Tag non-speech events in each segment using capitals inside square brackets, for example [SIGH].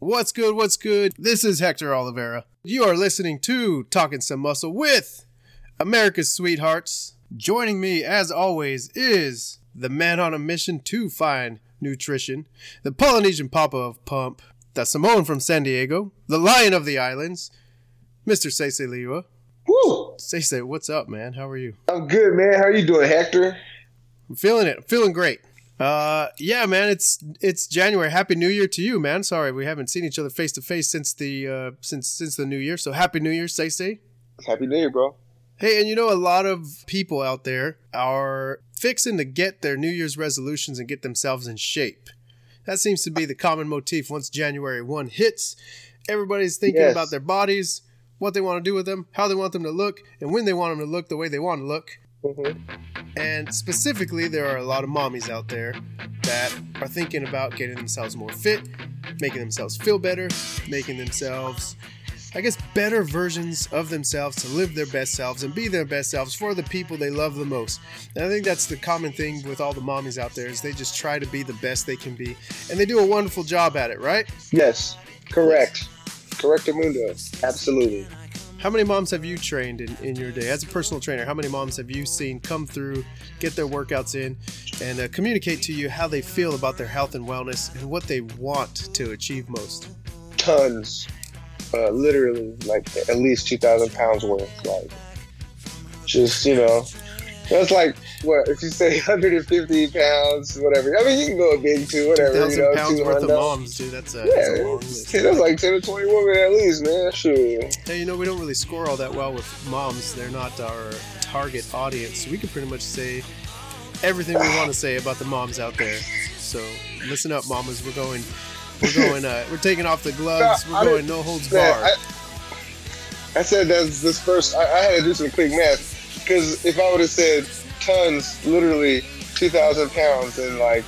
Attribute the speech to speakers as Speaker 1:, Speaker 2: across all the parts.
Speaker 1: What's good? What's good? This is Hector Oliveira. You are listening to Talking Some Muscle with America's Sweethearts. Joining me, as always, is the man on a mission to find nutrition, the Polynesian Papa of Pump, the Samoan from San Diego, the Lion of the Islands, Mr. Sese Liwa.
Speaker 2: Woo!
Speaker 1: Sese, what's up, man? How are you?
Speaker 2: I'm good, man. How are you doing, Hector?
Speaker 1: I'm feeling it. I'm feeling great. Uh, yeah, man. It's it's January. Happy New Year to you, man. Sorry we haven't seen each other face to face since the uh since since the New Year. So happy New Year, Sese.
Speaker 2: Happy New Year, bro.
Speaker 1: Hey, and you know a lot of people out there are fixing to get their New Year's resolutions and get themselves in shape. That seems to be the common motif once January 1 hits. Everybody's thinking
Speaker 2: Yes.
Speaker 1: about their bodies, what they want to do with them, how they want them to look, and when they want them to look the way they want to look.
Speaker 2: Mhm.
Speaker 1: And specifically, there are a lot of mommies out there that are thinking about getting themselves more fit, making themselves feel better, making themselves, I guess, better versions of themselves to live their best selves and be their best selves for the people they love the most. And I think that's the common thing with all the mommies out there is they just try to be the best they can be, and they do a wonderful job at it, right?
Speaker 2: Yes, correct. Correct, Mundo. Absolutely.
Speaker 1: How many moms have you trained in, in your day? As a personal trainer, how many moms have you seen come through, get their workouts in, and uh, communicate to you how they feel about their health and wellness and what they want to achieve most?
Speaker 2: Tons. Uh, literally, like at least 2,000 pounds worth. Like, just, you know, that's like, what, if you say [LAUGHS] 150 pounds, whatever. I mean, you can go a big too, whatever, you know,
Speaker 1: pounds worth of moms, dude. That's a, that's a
Speaker 2: Yeah,
Speaker 1: long list.
Speaker 2: that's like 10 to 20 women at least, man. Sure.
Speaker 1: Hey, you know, we don't really score all that well with moms. They're not our target audience. So we can pretty much say everything we want to say about the moms out there. So listen up, mamas. We're going, we're [LAUGHS] going, uh, we're taking off the gloves.
Speaker 2: No,
Speaker 1: We're going no holds
Speaker 2: Man,
Speaker 1: barred.
Speaker 2: I, I said that's this first. I, I had to do some quick math because if I would have said tons, literally two thousand pounds, then like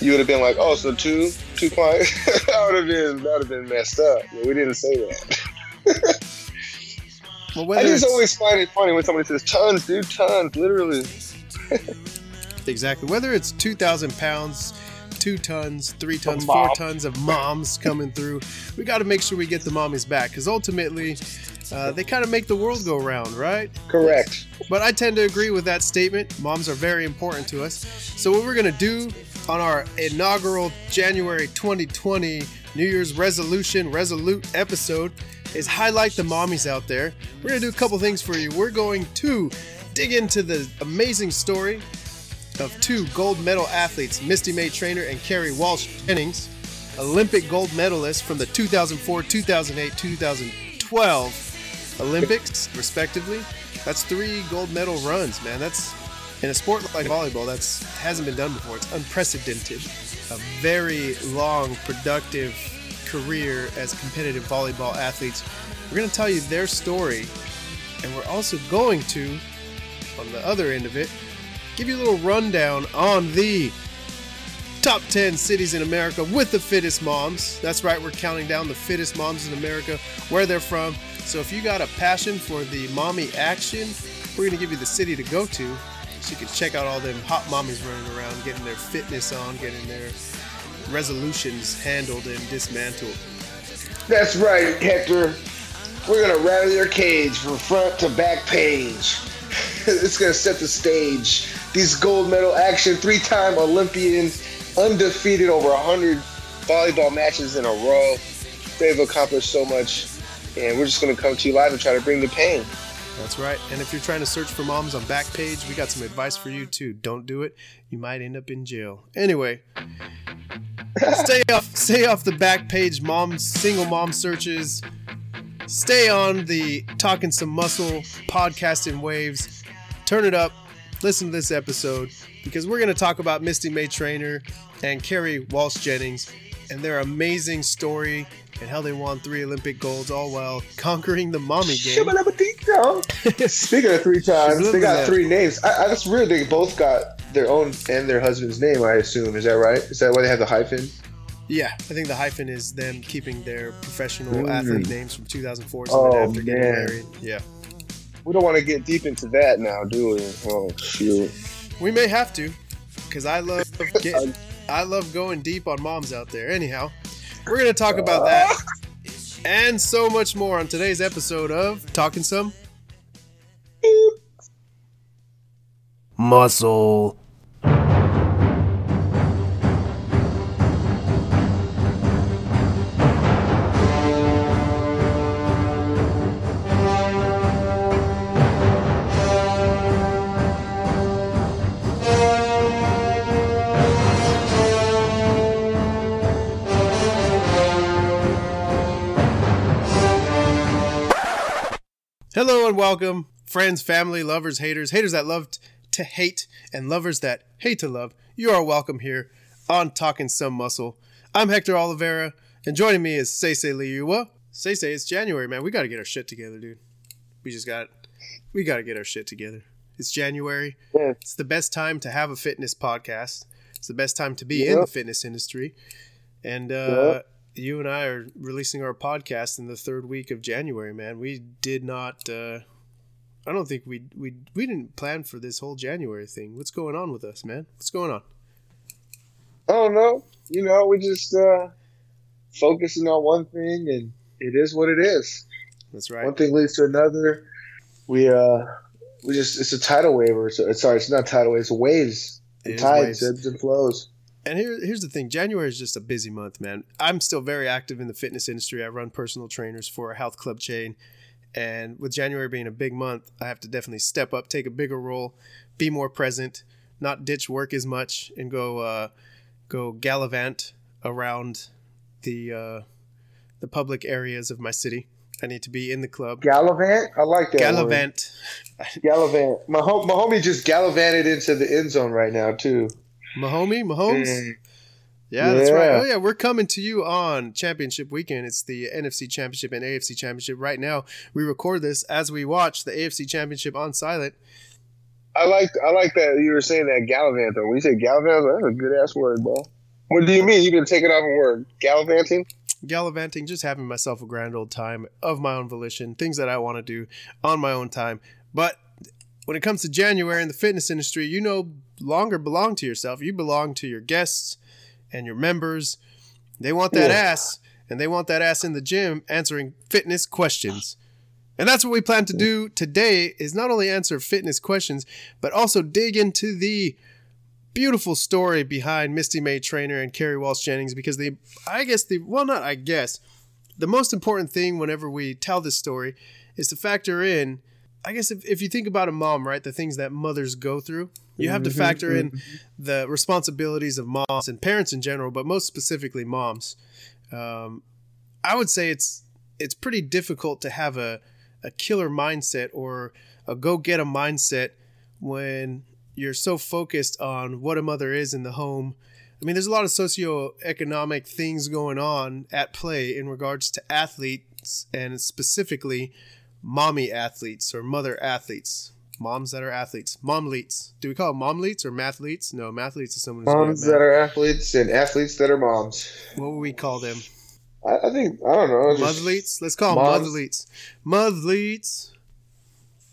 Speaker 2: you would have been like, oh, so two two clients. [LAUGHS] that would have been that would have been messed up. But we didn't say that. [LAUGHS]
Speaker 1: Well,
Speaker 2: I just always find it funny when somebody says tons, dude, tons, literally. [LAUGHS]
Speaker 1: exactly whether it's two thousand pounds, two tons, three tons, four tons of moms coming through, we got to make sure we get the mommies back because ultimately, uh, they kind of make the world go round, right?
Speaker 2: Correct.
Speaker 1: But I tend to agree with that statement. Moms are very important to us. So, what we're going to do on our inaugural January 2020 New Year's resolution, resolute episode is highlight the mommies out there. We're going to do a couple things for you. We're going to dig into the amazing story of two gold medal athletes, Misty May Treanor and Kerri Walsh Jennings, Olympic gold medalists from the 2004, 2008, 2012 Olympics, respectively. That's three gold medal runs, man. That's in a sport like volleyball. That's hasn't been done before. It's unprecedented. A very long, productive career as competitive volleyball athletes. We're going to tell you their story, and we're also going to, on the other end of it, give you a little rundown on the top 10 cities in America with the fittest moms. That's right, we're counting down the fittest moms in America, where they're from. So if you got a passion for the mommy action, we're going to give you the city to go to so you can check out all them hot mommies running around, getting their fitness on, getting their resolutions handled and dismantled.
Speaker 2: That's right, Hector. We're gonna rattle your cage from front to back page. [LAUGHS] it's gonna set the stage. These gold medal action, three-time Olympians, undefeated over 100 volleyball matches in a row. They've accomplished so much, and we're just gonna come to you live and try to bring the pain.
Speaker 1: That's right. And if you're trying to search for moms on Backpage, we got some advice for you too. Don't do it. You might end up in jail. Anyway, [LAUGHS] stay off stay off the Backpage mom single mom searches. Stay on the Talking Some Muscle podcasting waves. Turn it up. Listen to this episode because we're going to talk about Misty May Treanor and Kerri Walsh Jennings and their amazing story and how they won three Olympic golds all while conquering the mommy game. [LAUGHS]
Speaker 2: Speaking of three times, they got three names. I, I, that's weird. They both got their own and their husband's name. I assume. Is that right? Is that why they have the hyphen?
Speaker 1: Yeah, I think the hyphen is them keeping their professional
Speaker 2: Mm.
Speaker 1: athlete names from 2004 so
Speaker 2: Oh,
Speaker 1: after getting
Speaker 2: man.
Speaker 1: married. Yeah.
Speaker 2: We don't want to get deep into that now, do we? Oh shoot.
Speaker 1: We may have to, because I love get, I love going deep on moms out there. Anyhow, We're going to talk about that [LAUGHS] and so much more on today's episode of Talking Some Muscle. Welcome, friends, family, lovers, haters, haters that love to hate, and lovers that hate to love. You are welcome here on Talking Some Muscle. I'm Hector Oliveira, and joining me is Seisei Liuwa. Seisei, it's January, man. We got to get our shit together, dude. We just got, we got to get our shit together. It's January.
Speaker 2: Yeah.
Speaker 1: It's the best time to have a fitness podcast. It's the best time to be in the fitness industry. And uh,
Speaker 2: Yep.
Speaker 1: You and I are releasing our podcast in the third week of January, man. We did not. Uh, I don't think we we we didn't plan for this whole January thing. What's going on with us, man? What's going on?
Speaker 2: I don't know. You know, we're just uh, focusing on one thing, and it is what it is.
Speaker 1: That's right.
Speaker 2: One thing leads to another. We uh, we just it's a tidal wave, or it's, sorry, it's not tidal wave, it's waves,
Speaker 1: It
Speaker 2: tides,
Speaker 1: waves.
Speaker 2: ebbs and flows.
Speaker 1: And here, here's the thing January is just a busy month, man. I'm still very active in the fitness industry. I run personal trainers for a health club chain. And with January being a big month, I have to definitely step up, take a bigger role, be more present, not ditch work as much, and go uh, go gallivant around the uh, the public areas of my city. I need to be in the club.
Speaker 2: Gallivant, I like that. word.
Speaker 1: Gallivant.
Speaker 2: Gallivant. My my homie just gallivanted into the end zone right now too.
Speaker 1: Mahomie, Mahomes.
Speaker 2: Mm.
Speaker 1: Yeah, that's right. Oh yeah, we're coming to you on Championship Weekend. It's the NFC Championship and AFC Championship. Right now, we record this as we watch the AFC Championship on silent.
Speaker 2: I like I like that you were saying that gallivant though. When you say gallivant, that's a good ass word, bro. What do you mean? You can take it off a word. Gallivanting?
Speaker 1: Gallivanting, just having myself a grand old time of my own volition, things that I want to do on my own time. But when it comes to January in the fitness industry, you no longer belong to yourself. You belong to your guests and your members. They want that
Speaker 2: Yeah.
Speaker 1: ass, and they want that ass in the gym answering fitness questions. And that's what we plan to do today is not only answer fitness questions, but also dig into the beautiful story behind Misty May Treanor and Kerri Walsh Jennings because the I guess the well not I guess the most important thing whenever we tell this story is to factor in I guess if, if you think about a mom, right, the things that mothers go through, you have to
Speaker 2: Mhm,
Speaker 1: factor in the responsibilities of moms and parents in general, but most specifically moms. Um, I would say it's it's pretty difficult to have a, a killer mindset or a go get a mindset when you're so focused on what a mother is in the home. I mean, there's a lot of socioeconomic things going on at play in regards to athletes and specifically mommy athletes or mother athletes. Moms that are athletes. Momleets. Do we call them momleets or mathletes? No, mathletes is someone who's
Speaker 2: Moms that are athletes and athletes that are moms.
Speaker 1: What would we call them?
Speaker 2: I, I think I don't know.
Speaker 1: Mudleets? Let's call them
Speaker 2: moms.
Speaker 1: mudleets. Mudleets.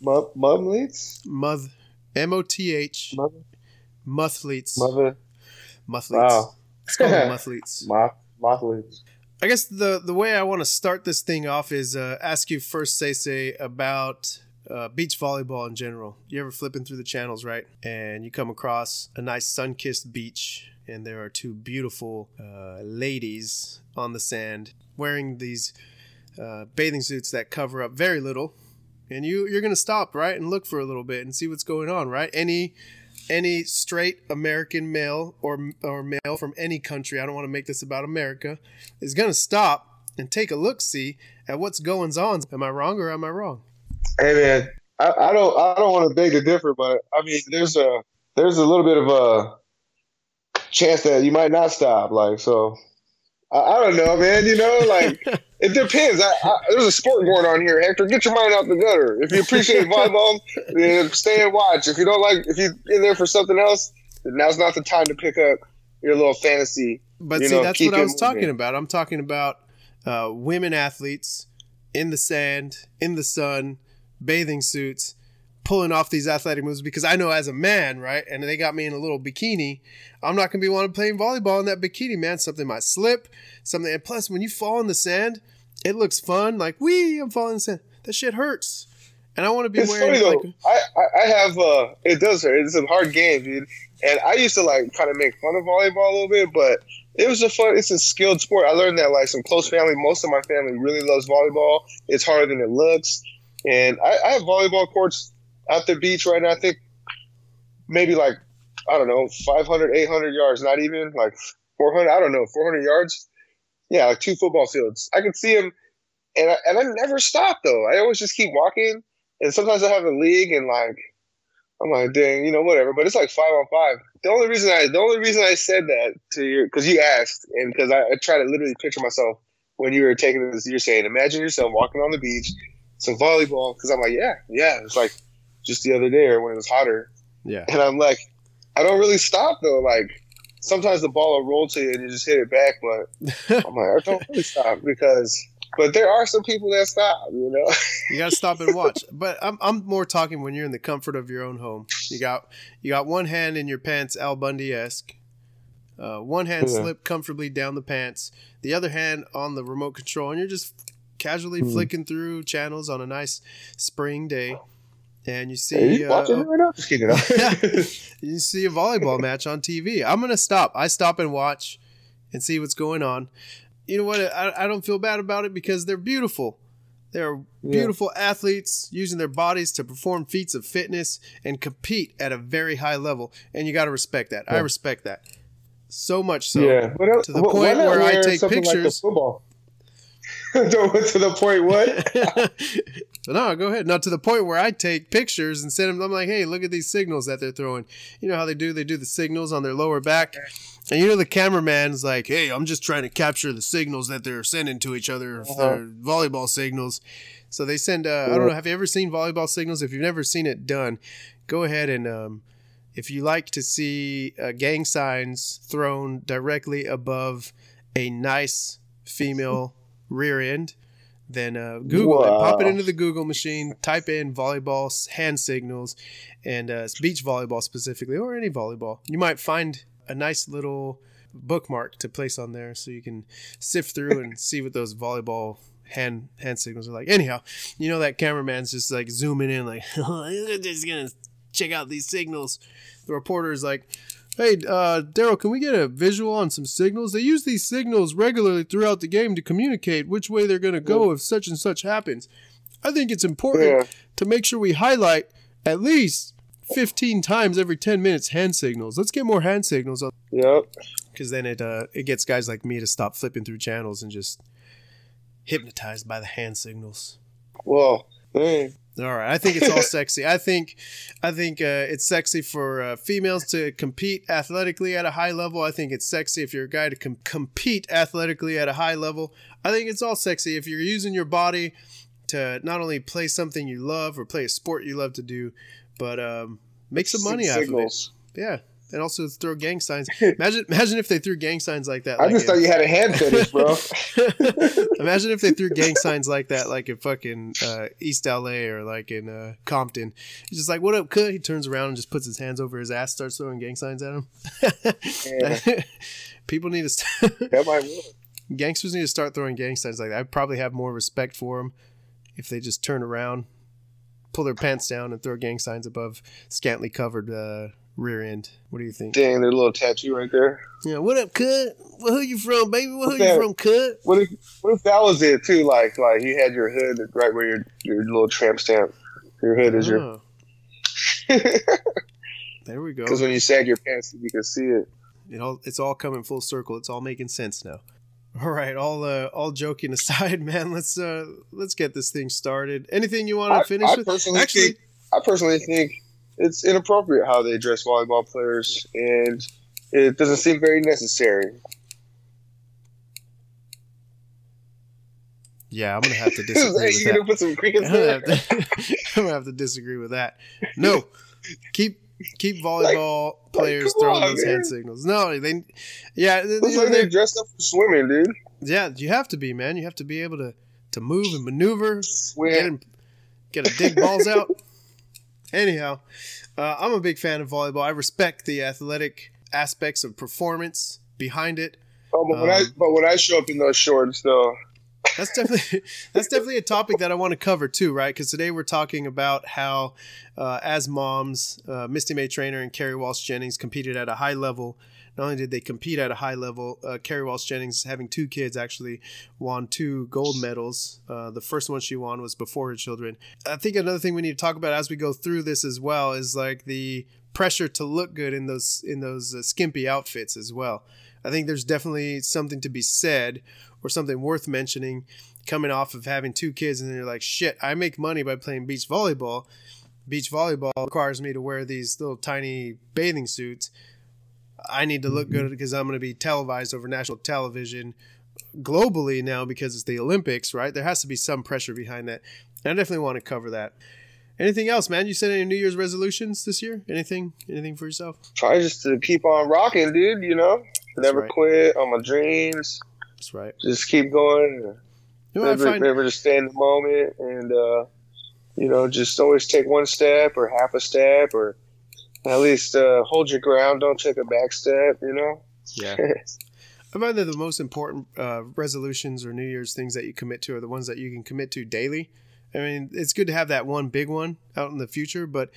Speaker 2: Mu- Mumleets?
Speaker 1: Muth. M O T H.
Speaker 2: Mother?
Speaker 1: Muthleets.
Speaker 2: Mother?
Speaker 1: Muthleets.
Speaker 2: Wow.
Speaker 1: Let's call them muthleets. [LAUGHS]
Speaker 2: Moth, mothleets.
Speaker 1: I guess the the way I want to start this thing off is uh, ask you first, say say about uh, beach volleyball in general. You ever flipping through the channels, right? And you come across a nice sun kissed beach, and there are two beautiful uh, ladies on the sand wearing these uh, bathing suits that cover up very little. And you you're gonna stop right and look for a little bit and see what's going on, right? Any any straight American male or or male from any country, I don't want to make this about America, is gonna stop and take a look see at what's going on. Am I wrong or am I wrong?
Speaker 2: Hey man, I, I don't I don't want to beg to differ, but I mean there's a there's a little bit of a chance that you might not stop. Like so, I, I don't know, man. You know, like [LAUGHS] it depends. I, I, there's a sport going on here, Hector. Get your mind out the gutter. If you appreciate [LAUGHS] volleyball, then stay and watch. If you don't like, if you're in there for something else, then now's not the time to pick up your little fantasy.
Speaker 1: But see,
Speaker 2: know,
Speaker 1: that's what I was talking about. I'm talking about uh, women athletes in the sand, in the sun, bathing suits, pulling off these athletic moves because I know as a man, right, and they got me in a little bikini, I'm not gonna be wanting to play volleyball in that bikini, man. Something might slip, something. And plus, when you fall in the sand, it looks fun. Like, we, I'm falling in sand. That shit hurts. And I want to be
Speaker 2: It's
Speaker 1: wearing
Speaker 2: funny though.
Speaker 1: like
Speaker 2: I, I I have uh, it does hurt. It's a hard game, dude. And I used to like kind of make fun of volleyball a little bit, but it was a fun. It's a skilled sport. I learned that like some close family. Most of my family really loves volleyball. It's harder than it looks. And I, I have volleyball courts at the beach right now. I think maybe like I don't know, 500, 800 yards. Not even like 400. I don't know, 400 yards. Yeah, like two football fields. I can see them, and I, and I never stop though. I always just keep walking. And sometimes I have a league, and like I'm like, dang, you know, whatever. But it's like five on five. The only reason I, the only reason I said that to you, because you asked, and because I, I try to literally picture myself when you were taking this. You're saying, imagine yourself walking on the beach, some volleyball. Because I'm like, yeah, yeah. It's like just the other day or when it was hotter,
Speaker 1: yeah.
Speaker 2: and I'm like, I don't really stop though. Like sometimes the ball will roll to you and you just hit it back, but I'm like, I don't really stop because. But there are some people that stop, you know. [LAUGHS]
Speaker 1: You gotta stop and watch. But I'm I'm more talking when you're in the comfort of your own home. You got you got one hand in your pants, Al Bundy esque. Uh, one hand
Speaker 2: Yeah.
Speaker 1: slipped comfortably down the pants, the other hand on the remote control, and you're just casually
Speaker 2: Hmm.
Speaker 1: flicking through channels on a nice spring day, and you see uh,
Speaker 2: watching right now? Just kidding. [LAUGHS]
Speaker 1: you see a volleyball match on TV. I'm gonna stop. I stop and watch and see what's going on. You know what? I, I don't feel bad about it because they're beautiful. They're
Speaker 2: Yeah.
Speaker 1: beautiful athletes using their bodies to perform feats of fitness and compete at a very high level. And you got to respect that. I respect that so much so.
Speaker 2: yeah, uh,
Speaker 1: to the
Speaker 2: wh- why
Speaker 1: point where I take
Speaker 2: like
Speaker 1: pictures-
Speaker 2: football. Don't- [LAUGHS] to the point what? [LAUGHS]
Speaker 1: no, go ahead. Now to the point where I take pictures and send them. I'm like, hey, look at these signals that they're throwing. You know how they do? They do the signals on their lower back, and you know the cameraman's like, hey, I'm just trying to capture the signals that they're sending to each other,
Speaker 2: Uh-huh.
Speaker 1: their volleyball signals. So they send. Uh, I don't know. Have you ever seen volleyball signals? If you've never seen it done, go ahead and. Um, if you like to see uh, gang signs thrown directly above a nice female rear end, then uh, Google it. Pop it into the Google machine. Type in volleyball hand signals and uh, beach volleyball specifically, or any volleyball. You might find a nice little bookmark to place on there, so you can sift through and [LAUGHS] see what those volleyball hand hand signals are like. Anyhow, you know that cameraman's just like zooming in, like [LAUGHS] just gonna check out these signals. The reporter is like. Hey, uh, Daryl, can we get a visual on some signals? They use these signals regularly throughout the game to communicate which way they're going to go if such and such happens. I think it's important
Speaker 2: Yeah.
Speaker 1: to make sure we highlight at least 15 times every 10 minutes hand signals. Let's get more hand signals
Speaker 2: Yep.
Speaker 1: because then it uh, it gets guys like me to stop flipping through channels and just hypnotized by the hand signals.
Speaker 2: Well, dang.
Speaker 1: All right, I think it's all [LAUGHS] sexy. I think, I think uh, it's sexy for uh, females to compete athletically at a high level. I think it's sexy if you're a guy to com- compete athletically at a high level. I think it's all sexy if you're using your body to not only play something you love or play a sport you love to do, but um, make some money out of it. Yeah, and also throw gang signs. [LAUGHS] Imagine, imagine if they threw gang signs like that.
Speaker 2: I
Speaker 1: like
Speaker 2: just
Speaker 1: in-
Speaker 2: thought you had a hand fetish, bro. [LAUGHS]
Speaker 1: Imagine if they threw gang signs like that, like in fucking uh, East LA or like in uh, Compton. He's just like, "What up, cut?" He turns around and just puts his hands over his ass, starts throwing gang signs at him. [LAUGHS] People need to. St-
Speaker 2: that might work.
Speaker 1: gangsters need to start throwing gang signs like that. I'd probably have more respect for them if they just turn around, pull their pants down, and throw gang signs above scantily covered uh, rear end. What do you think?
Speaker 2: Dang, their little tattoo right there.
Speaker 1: Yeah. What up, cut? Well, who you from, baby? Well, who
Speaker 2: What's
Speaker 1: you from, cut?
Speaker 2: What if what if that was it too? Like like you had your hood right where your your little tramp stamp. Your hood is your
Speaker 1: Oh, [LAUGHS] there we go.
Speaker 2: because when you sag your pants, you can see it.
Speaker 1: It all it's all coming full circle. It's all making sense now. All right, all uh, all joking [LAUGHS] aside, man. Let's uh let's get this thing started. Anything you want to
Speaker 2: I,
Speaker 1: finish
Speaker 2: I
Speaker 1: with?
Speaker 2: personally
Speaker 1: Actually,
Speaker 2: think I personally think it's inappropriate how they dress volleyball players, and it doesn't seem very necessary.
Speaker 1: yeah, I'm gonna have to [LAUGHS] disagree with
Speaker 2: you
Speaker 1: that.
Speaker 2: gonna put some crickets
Speaker 1: I'm gonna,
Speaker 2: there?
Speaker 1: have to, [LAUGHS] I'm gonna have to disagree with that. No, keep keep volleyball players
Speaker 2: come
Speaker 1: throwing
Speaker 2: on,
Speaker 1: those
Speaker 2: man.
Speaker 1: hand signals. No, they, yeah, they,
Speaker 2: Looks like
Speaker 1: they-
Speaker 2: they're dressed up for swimming, dude.
Speaker 1: yeah. You have to be, man. You have to be able to to move and maneuver, get,
Speaker 2: Swim.
Speaker 1: in- get a dig balls out. Anyhow, uh, I'm a big fan of volleyball. I respect the athletic aspects of performance behind it.
Speaker 2: Oh, but when I
Speaker 1: Um,
Speaker 2: but when I show up in those shorts, though,
Speaker 1: That's definitely [LAUGHS] that's definitely a topic that I want to cover too, right? Because today we're talking about how, uh, as moms, uh, Misty May Treanor and Kerri Walsh Jennings competed at a high level. Not only did they compete at a high level, uh, Kerri Walsh Jennings, having two kids, actually won two gold medals. Uh, the first one she won was before her children. I think another thing we need to talk about as we go through this as well is like the pressure to look good in those in those uh, skimpy outfits as well. I think there's definitely something to be said or something worth mentioning coming off of having two kids and then you're like, shit, I make money by playing beach volleyball. Beach volleyball requires me to wear these little tiny bathing suits. I need to look good because I'm going to be televised over national television globally now because it's the Olympics, right? There has to be some pressure behind that. And I definitely want to cover that. Anything else, man? You said any New Year's resolutions this year? Anything? Anything for yourself?
Speaker 2: try just to keep on rocking, dude. You know, never
Speaker 1: right.
Speaker 2: quit on my dreams.
Speaker 1: That's right.
Speaker 2: Just keep going.
Speaker 1: You know, I
Speaker 2: never,
Speaker 1: find
Speaker 2: never just stay in the moment, and uh, you know, just always take one step or half a step, or at least uh, hold your ground. Don't take a back step. You know.
Speaker 1: Yeah. [LAUGHS] I find that the most important uh, resolutions or New Year's things that you commit to are the ones that you can commit to daily. I mean, it's good to have that one big one out in the future, but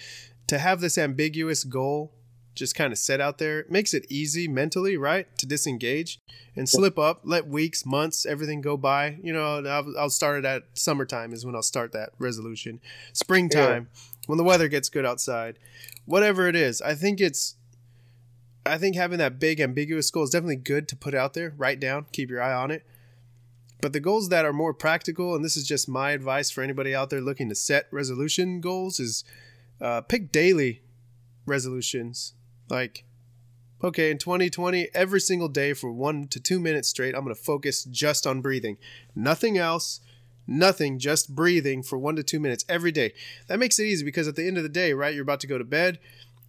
Speaker 1: to have this ambiguous goal just kind of set out there makes it easy mentally, right? To disengage and slip up, let weeks, months, everything go by. You know, I'll, I'll start it at summertime, is when I'll start that resolution. Springtime, when the weather gets good outside, whatever it is. I think it's I think having that big ambiguous goal is definitely good to put out there, write down, keep your eye on it. But the goals that are more practical, and this is just my advice for anybody out there looking to set resolution goals, is uh, pick daily resolutions. Like, okay, in 2020, every single day for one to two minutes straight, I'm going to focus just on breathing. Nothing else, nothing, just breathing for one to two minutes every day. That makes it easy because at the end of the day, right, you're about to go to bed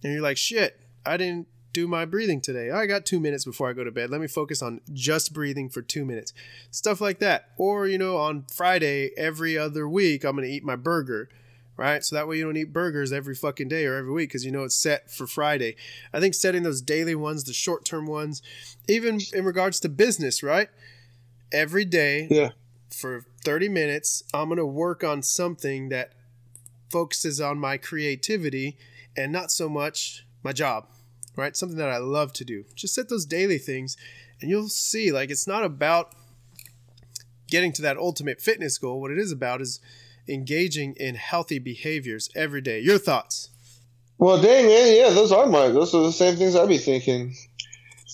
Speaker 1: and you're like, shit, I didn't do my breathing today. I got two minutes before I go to bed. Let me focus on just breathing for two minutes. Stuff like that. Or, you know, on Friday, every other week, I'm going to eat my burger, right? So that way you don't eat burgers every fucking day or every week because you know it's set for Friday. I think setting those daily ones, the short term ones, even in regards to business, right? Every day
Speaker 2: Yeah.
Speaker 1: For 30 minutes, I'm going to work on something that focuses on my creativity and not so much my job, right? Something that I love to do. Just set those daily things and you'll see like it's not about getting to that ultimate fitness goal. What it is about is engaging in healthy behaviors every day. Your thoughts?
Speaker 2: Well, dang man, yeah, those are mine. Those are the same things I'd be thinking.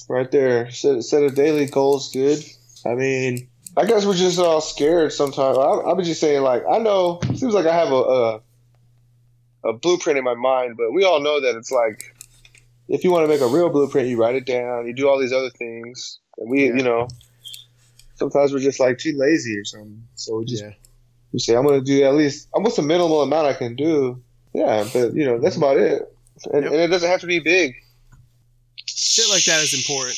Speaker 2: Right there, set set a daily goals. Good. I mean, I guess we're just all scared sometimes. I, I was just saying, like, I know. It seems like I have a, a a blueprint in my mind, but we all know that it's like if you want to make a real blueprint, you write it down. You do all these other things, and we,
Speaker 1: Yeah.
Speaker 2: you know, sometimes we're just like too lazy or something. So we just
Speaker 1: yeah.
Speaker 2: we say, I'm going to do at least almost a minimal amount I can do. Yeah, but you know that's about it, and,
Speaker 1: Yep.
Speaker 2: and it doesn't have to be big.
Speaker 1: Shit like that is important.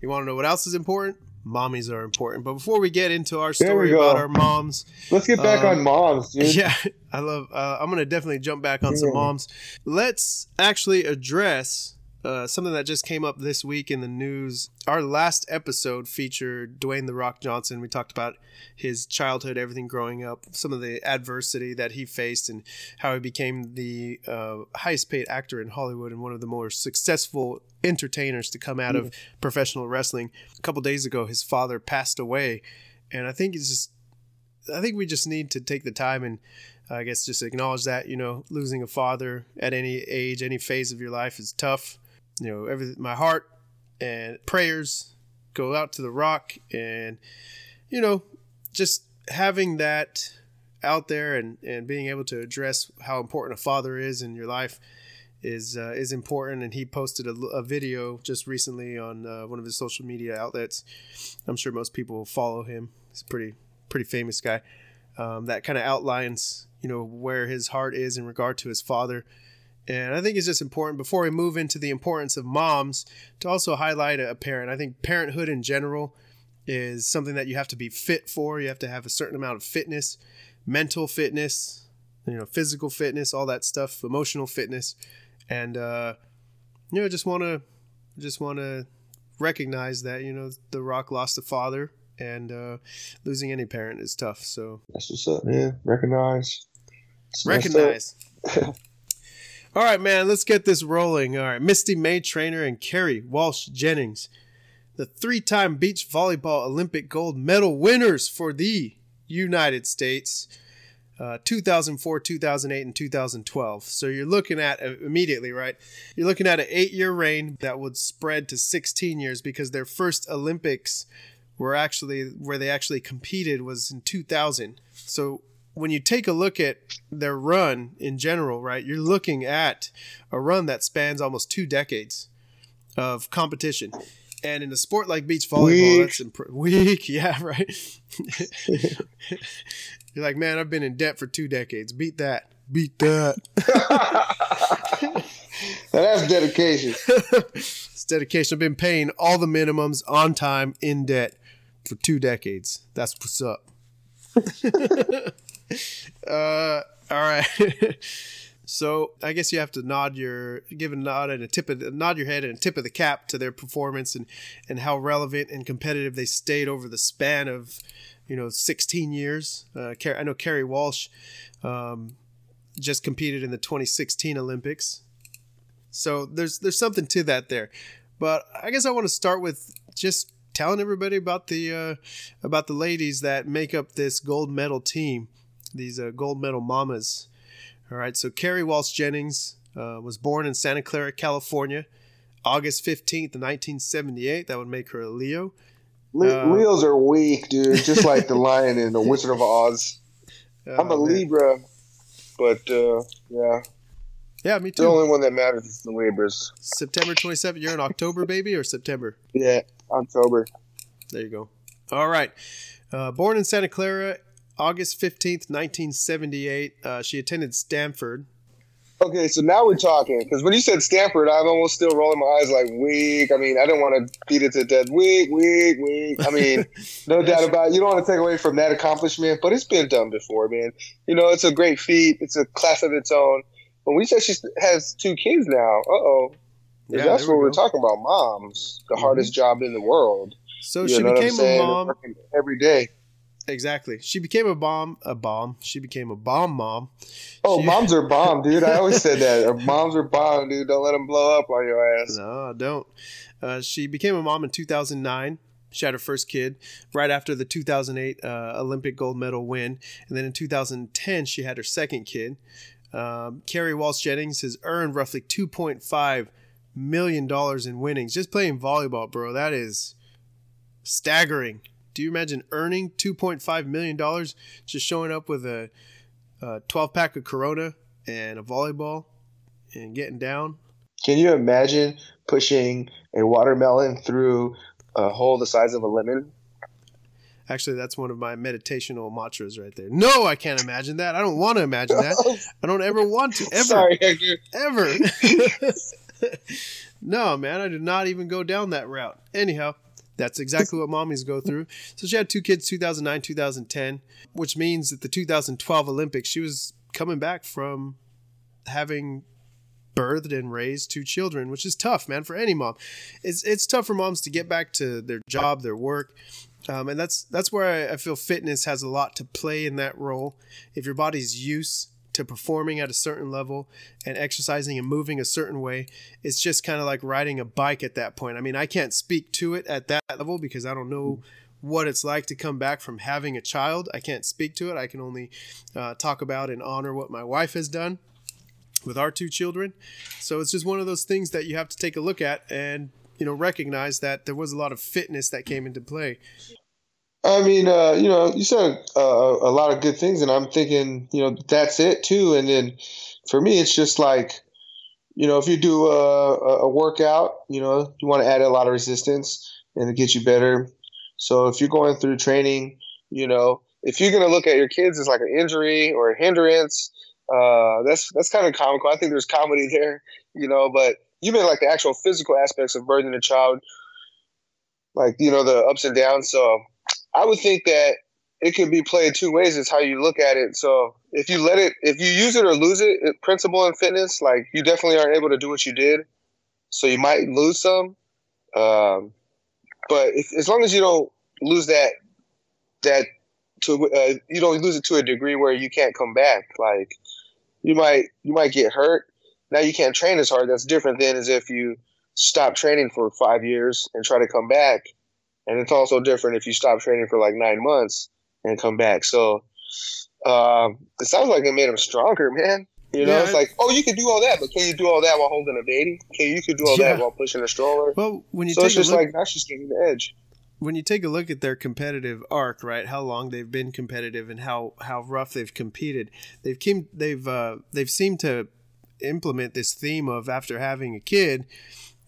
Speaker 1: You want to know what else is important? Mommies are important. But before we get into our story about our moms,
Speaker 2: Let's get back
Speaker 1: Um,
Speaker 2: on moms, dude. [LAUGHS]
Speaker 1: yeah, I love. Uh, I'm gonna definitely jump back on some moms. Let's actually address uh, something that just came up this week in the news. Our last episode featured Dwayne the Rock Johnson. We talked about his childhood, everything growing up, some of the adversity that he faced, and how he became the uh, highest paid actor in Hollywood and one of the more successful entertainers to come out of professional wrestling. A couple days ago, his father passed away, and I think it's just I think we just need to take the time and I guess just acknowledge that you know losing a father at any age, any phase of your life is tough. You know, every my heart and prayers go out to the Rock, and you know, just having that out there and and being able to address how important a father is in your life is uh, is important. And he posted a, a video just recently on uh, one of his social media outlets. I'm sure most people follow him. He's a pretty pretty famous guy. Um, that kind of outlines you know where his heart is in regard to his father. And I think it's just important before we move into the importance of moms to also highlight a parent. I think parenthood in general is something that you have to be fit for. You have to have a certain amount of fitness, mental fitness, you know, physical fitness, all that stuff, emotional fitness, and uh, you know, just want to just want to recognize that you know the Rock lost a father, and uh, losing any parent is tough. So
Speaker 2: that's what's up, man. Recognize.
Speaker 1: Recognize. [LAUGHS] All right, man, let's get this rolling. All right, Misty May Treanor and Kerri Walsh Jennings, the three time beach volleyball Olympic gold medal winners for the United States. Uh, 2004, 2008, and 2012. So you're looking at uh, immediately, right? You're looking at an eight year reign that would spread to 16 years because their first Olympics were actually where they actually competed was in 2000. So when you take a look at their run in general, right, you're looking at a run that spans almost two decades of competition. And in a sport like beach volleyball, weak. that's imp- [LAUGHS] weak. Yeah, right. [LAUGHS] You're like, man, I've been in debt for two decades. Beat that. Beat that. [LAUGHS] [LAUGHS]
Speaker 2: that's dedication. [LAUGHS]
Speaker 1: it's dedication. I've been paying all the minimums on time in debt for two decades. That's what's up. uh, all right. So I guess you have to nod your give a nod and a tip of nod your head and a tip of the cap to their performance and and how relevant and competitive they stayed over the span of you know 16 years. Uh, I know Kerri Walsh um, just competed in the 2016 Olympics, so there's there's something to that there. But I guess I want to start with just telling everybody about the uh, about the ladies that make up this gold medal team, these uh, gold medal mamas. All right, so Kerri Walsh Jennings uh, was born in Santa Clara, California, August 15th, 1978. That would make her a Leo.
Speaker 2: Le- uh, Leos are weak, dude, just like the lion in The Wizard of Oz. [LAUGHS] I'm a oh, Libra, but uh, yeah.
Speaker 1: Yeah, me too.
Speaker 2: The only one that matters is the Libras.
Speaker 1: September 27th. You're in October, baby, or September?
Speaker 2: Yeah, October.
Speaker 1: There you go. All right. Uh, born in Santa Clara, August 15th, 1978. Uh, she attended Stanford.
Speaker 2: Okay, so now we're talking. Because when you said Stanford, I'm almost still rolling my eyes like, weak. I mean, I don't want to beat it to death. Weak, weak, weak. I mean, [LAUGHS] no doubt about it. You don't want to take away from that accomplishment, but it's been done before, man. You know, it's a great feat. It's a class of its own. When we said she has two kids now, uh oh. Yeah, that's what we are talking about. Moms, the mm-hmm. hardest job in the world.
Speaker 1: So you she became a mom
Speaker 2: every day.
Speaker 1: Exactly. She became a bomb. A bomb. She became a bomb mom.
Speaker 2: Oh,
Speaker 1: she,
Speaker 2: moms are bomb, [LAUGHS] dude. I always said that. Moms are bomb, dude. Don't let them blow up on your ass.
Speaker 1: No, don't. Uh, she became a mom in 2009. She had her first kid right after the 2008 uh, Olympic gold medal win. And then in 2010, she had her second kid. Um, Kerri Walsh Jennings has earned roughly $2.5 million in winnings just playing volleyball, bro. That is staggering. Do you imagine earning $2.5 million just showing up with a, a 12 pack of Corona and a volleyball and getting down?
Speaker 2: Can you imagine pushing a watermelon through a hole the size of a lemon?
Speaker 1: Actually, that's one of my meditational mantras right there. No, I can't imagine that. I don't want to imagine that. [LAUGHS] I don't ever want to. Ever. Sorry, Ever. [LAUGHS] [LAUGHS] no, man, I did not even go down that route. Anyhow, that's exactly what mommies go through. So she had two kids 2009, 2010, which means that the 2012 Olympics, she was coming back from having birthed and raised two children, which is tough, man, for any mom. It's it's tough for moms to get back to their job, their work. Um, and that's that's where I, I feel fitness has a lot to play in that role. If your body's used to performing at a certain level and exercising and moving a certain way. It's just kind of like riding a bike at that point. I mean, I can't speak to it at that level because I don't know what it's like to come back from having a child. I can't speak to it. I can only uh, talk about and honor what my wife has done with our two children. So it's just one of those things that you have to take a look at and you know recognize that there was a lot of fitness that came into play.
Speaker 2: I mean, uh, you know, you said uh, a lot of good things, and I'm thinking, you know, that's it too. And then for me, it's just like, you know, if you do a, a workout, you know, you want to add a lot of resistance and it gets you better. So if you're going through training, you know, if you're going to look at your kids as like an injury or a hindrance, uh, that's that's kind of comical. I think there's comedy there, you know, but you mean like the actual physical aspects of birthing a child, like you know the ups and downs. So I would think that it could be played two ways. It's how you look at it. So if you let it, if you use it or lose it, it principle in fitness, like you definitely aren't able to do what you did. So you might lose some. Um, but if, as long as you don't lose that, that to uh, you don't lose it to a degree where you can't come back. Like you might you might get hurt. Now you can't train as hard. That's different than as if you stop training for five years and try to come back. And it's also different if you stop training for like nine months and come back. So um, it sounds like it made him stronger, man. You know, yeah, it's like, oh, you can do all that, but can you do all that while holding a baby? Can you can do all yeah. that while pushing a stroller?
Speaker 1: Well, when you
Speaker 2: so
Speaker 1: take
Speaker 2: it's just
Speaker 1: look,
Speaker 2: like that's just giving the edge.
Speaker 1: When you take a look at their competitive arc, right? How long they've been competitive and how how rough they've competed, they've came, they've uh, they've seemed to implement this theme of after having a kid,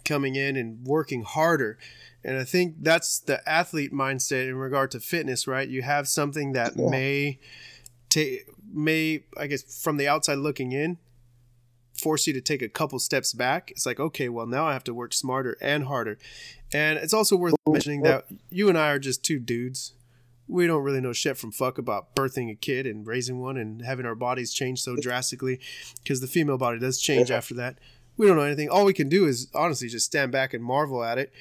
Speaker 1: coming in and working harder. And I think that's the athlete mindset in regard to fitness, right? You have something that yeah. may take may I guess from the outside looking in force you to take a couple steps back. It's like, okay, well now I have to work smarter and harder. And it's also worth oh, mentioning that you and I are just two dudes. We don't really know shit from fuck about birthing a kid and raising one and having our bodies change so [LAUGHS] drastically because the female body does change after that. We don't know anything. All we can do is honestly just stand back and marvel at it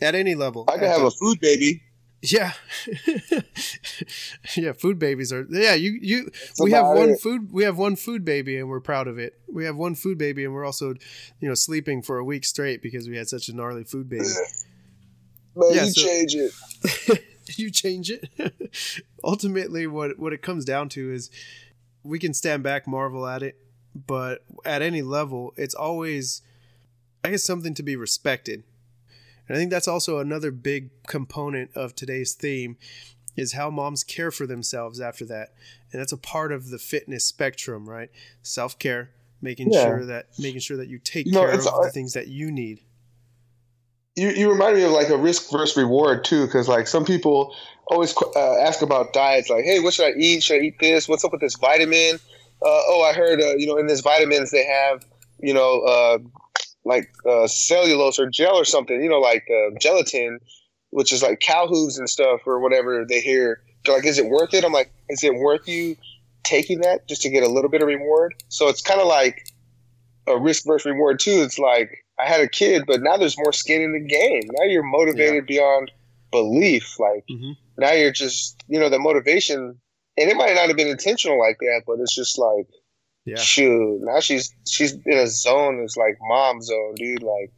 Speaker 1: at any level.
Speaker 2: I can have a food baby.
Speaker 1: Yeah, [LAUGHS] yeah. Food babies are yeah. You you. That's we have one it. food. We have one food baby, and we're proud of it. We have one food baby, and we're also, you know, sleeping for a week straight because we had such a gnarly food baby. [SIGHS]
Speaker 2: But yeah, you so, change it. [LAUGHS]
Speaker 1: you change it. [LAUGHS] Ultimately, what what it comes down to is we can stand back, marvel at it, but at any level, it's always, I guess, something to be respected and I think that's also another big component of today's theme is how moms care for themselves after that. And that's a part of the fitness spectrum, right? Self-care, making yeah. sure that making sure that you take you know, care of uh, the things that you need.
Speaker 2: You, you remind me of like a risk versus reward too, because like some people always uh, ask about diets, like, hey, what should I eat? Should I eat this? What's up with this vitamin? Uh, oh, I heard, uh, you know, in this vitamins they have, you know, uh, like uh, cellulose or gel or something, you know, like uh, gelatin, which is like cow hooves and stuff or whatever they hear. They're like, is it worth it? I'm like, is it worth you taking that just to get a little bit of reward? So it's kind of like a risk versus reward too. It's like I had a kid, but now there's more skin in the game. Now you're motivated yeah. beyond belief. Like mm-hmm. now you're just, you know, the motivation, and it might not have been intentional like that, but it's just like yeah. Shoot, now she's she's in a zone. It's like mom zone, dude. Like,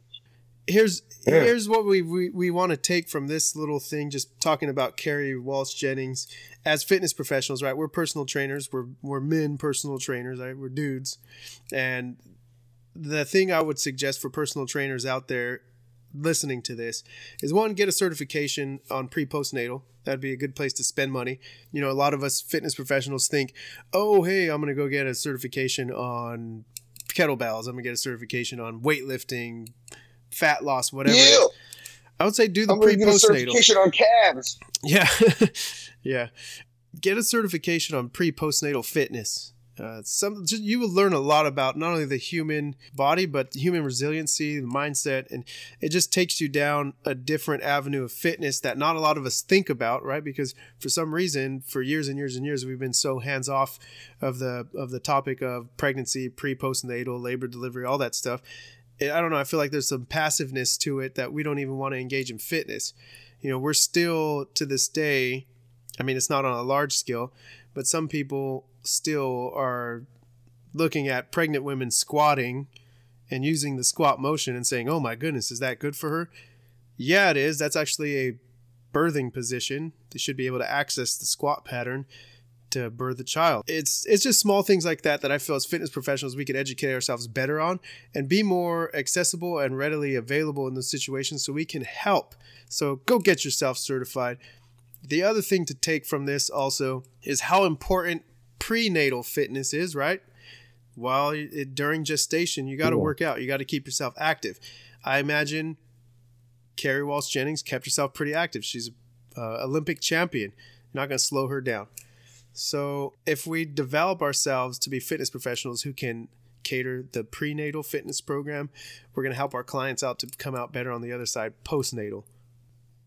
Speaker 1: here's yeah. here's what we we, we want to take from this little thing. Just talking about Kerri Walsh Jennings as fitness professionals, right? We're personal trainers. We're we're men personal trainers. Right? We're dudes, and the thing I would suggest for personal trainers out there listening to this is one get a certification on pre postnatal that'd be a good place to spend money. You know a lot of us fitness professionals think oh hey i'm gonna go get a certification on kettlebells. I'm gonna get a certification on weightlifting fat loss whatever yeah. i would say do the pre postnatal certification
Speaker 2: on calves.
Speaker 1: Yeah. [LAUGHS] Yeah. Get a certification on pre postnatal fitness uh, some just, you will learn a lot about not only the human body but human resiliency, the mindset, and it just takes you down a different avenue of fitness that not a lot of us think about, right? Because for some reason, for years and years and years, we've been so hands off of the of the topic of pregnancy, pre postnatal, labor, delivery, all that stuff. I don't know. I feel like there's some passiveness to it that we don't even want to engage in fitness. You know, we're still to this day. I mean, it's not on a large scale, but some people still are looking at pregnant women squatting and using the squat motion and saying, "Oh my goodness, is that good for her?" Yeah, it is. That's actually a birthing position. They should be able to access the squat pattern to birth a child. It's it's just small things like that that I feel as fitness professionals we could educate ourselves better on and be more accessible and readily available in those situations so we can help. So go get yourself certified. The other thing to take from this also is how important prenatal fitness is, right? While it, during gestation, you got to work out. You got to keep yourself active. I imagine Kerri Walsh Jennings kept herself pretty active. She's uh, Olympic champion. You're not going to slow her down. So if we develop ourselves to be fitness professionals who can cater the prenatal fitness program, we're going to help our clients out to come out better on the other side postnatal.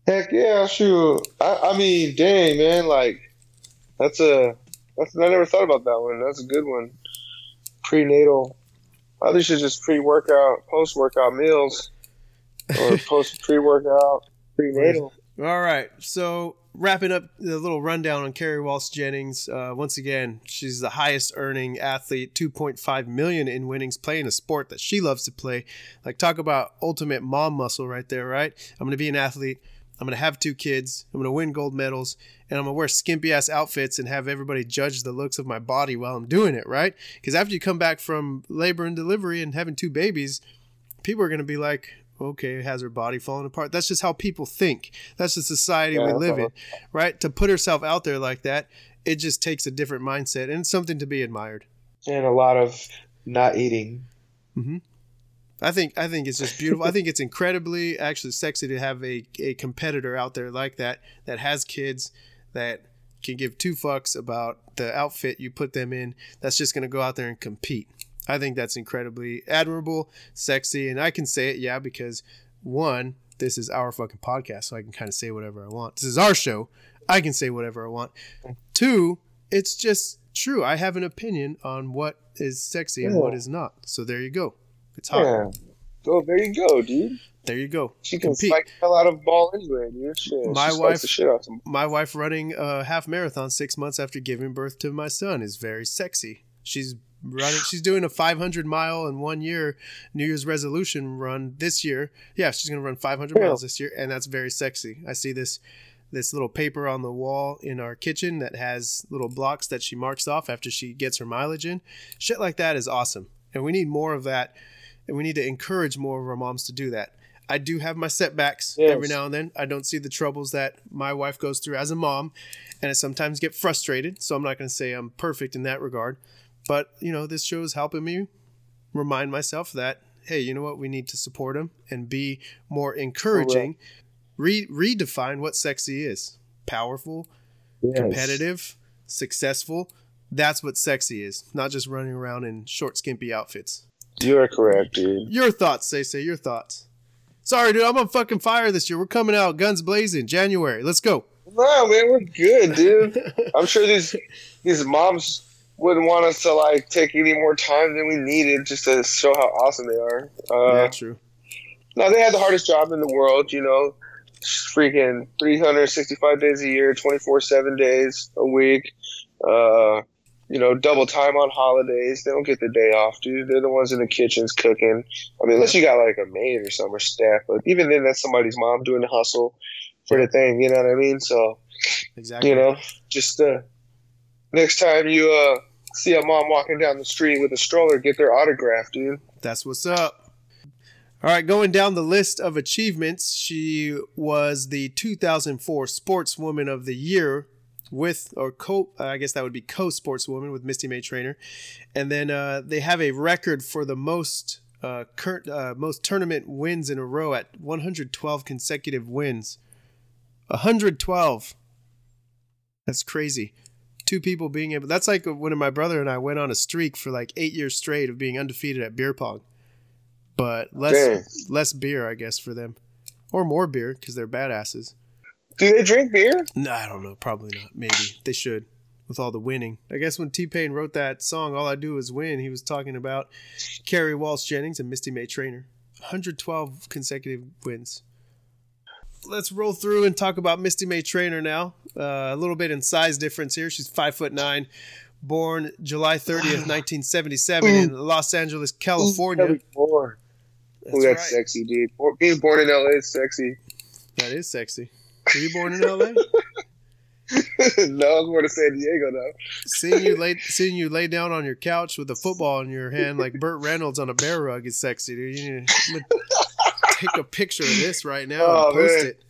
Speaker 2: Heck yeah, sure. I, I mean, dang man, like That's a that's I never thought about that one. That's a good one. Prenatal. Others should just pre-workout, post-workout meals, or [LAUGHS] post pre-workout, prenatal.
Speaker 1: All right. So wrapping up the little rundown on Kerri Walsh Jennings. Uh, once again, she's the highest earning athlete, 2.5 million in winnings, playing a sport that she loves to play. Like talk about ultimate mom muscle right there, right? I'm gonna be an athlete. I'm gonna have two kids. I'm gonna win gold medals, and I'm gonna wear skimpy ass outfits and have everybody judge the looks of my body while I'm doing it, right? Because after you come back from labor and delivery and having two babies, people are gonna be like, okay, has her body falling apart. That's just how people think. That's the society yeah, we live in, right? To put herself out there like that, it just takes a different mindset and it's something to be admired.
Speaker 2: And a lot of not eating.
Speaker 1: Mm-hmm. I think I think it's just beautiful. I think it's incredibly actually sexy to have a, a competitor out there like that that has kids that can give two fucks about the outfit you put them in. That's just going to go out there and compete. I think that's incredibly admirable, sexy, and I can say it, yeah, because one, this is our fucking podcast, so I can kind of say whatever I want. This is our show. I can say whatever I want. Two, it's just true. I have an opinion on what is sexy yeah. and what is not. So there you go. It's hot. Yeah.
Speaker 2: Go, there you go, dude.
Speaker 1: There you go.
Speaker 2: She can Compete. spike hell out of ball anyway, dude. Shit.
Speaker 1: My wife, my wife running a half marathon six months after giving birth to my son is very sexy. She's running. [SIGHS] She's doing a 500 mile in one year New Year's resolution run this year. Yeah, she's gonna run 500 miles this year, and that's very sexy. I see this this little paper on the wall in our kitchen that has little blocks that she marks off after she gets her mileage in. Shit like that is awesome, and we need more of that, and we need to encourage more of our moms to do that. I do have my setbacks yes. every now and then. I don't see the troubles that my wife goes through as a mom, and I sometimes get frustrated. So I'm not going to say I'm perfect in that regard. But, you know, this show is helping me remind myself that, hey, you know what? We need to support them and be more encouraging. Re- redefine what sexy is powerful, yes. competitive, successful. That's what sexy is, not just running around in short, skimpy outfits.
Speaker 2: You're correct, dude.
Speaker 1: Your thoughts, say, say, your thoughts. Sorry, dude, I'm on fucking fire this year. We're coming out guns blazing, January. Let's go.
Speaker 2: No, man, we're good, dude. [LAUGHS] I'm sure these these moms wouldn't want us to like take any more time than we needed just to show how awesome they are.
Speaker 1: Uh, yeah, true.
Speaker 2: No, they had the hardest job in the world. You know, freaking 365 days a year, 24 seven days a week. Uh, you know, double time on holidays. They don't get the day off, dude. They're the ones in the kitchens cooking. I mean, unless you got like a maid or some or staff, but even then, that's somebody's mom doing the hustle for the thing. You know what I mean? So, exactly. You know, just uh, next time you uh, see a mom walking down the street with a stroller, get their autograph, dude.
Speaker 1: That's what's up. All right, going down the list of achievements, she was the 2004 Sportswoman of the Year with, or co, I guess that would be co-sportswoman with Misty May Treanor, and then uh, they have a record for the most uh, cur- uh, most tournament wins in a row at 112 consecutive wins. 112. That's crazy two people being able. That's like when my brother and I went on a streak for like eight years straight of being undefeated at beer pong, but less Dang. less beer, I guess, for them, or more beer because they're badasses.
Speaker 2: Do they drink beer?
Speaker 1: No, I don't know. Probably not. Maybe they should. With all the winning, I guess when T Pain wrote that song, "All I Do Is Win," he was talking about Kerri Walsh Jennings and Misty May Treanor. 112 consecutive wins let's roll through and talk about Misty May Treanor now. Uh, a little bit in size difference here. She's five foot nine, born July 30th, 1977, in Los Angeles, California.
Speaker 2: Born. That's, that's right. sexy, dude. Being born in LA is sexy.
Speaker 1: That is sexy. Were you born in LA? [LAUGHS] no,
Speaker 2: I was born in San Diego though.
Speaker 1: seeing you lay seeing you lay down on your couch with a football in your hand like Burt Reynolds on a bear rug is sexy, dude. You need to take a picture of this right now oh, and post man. it.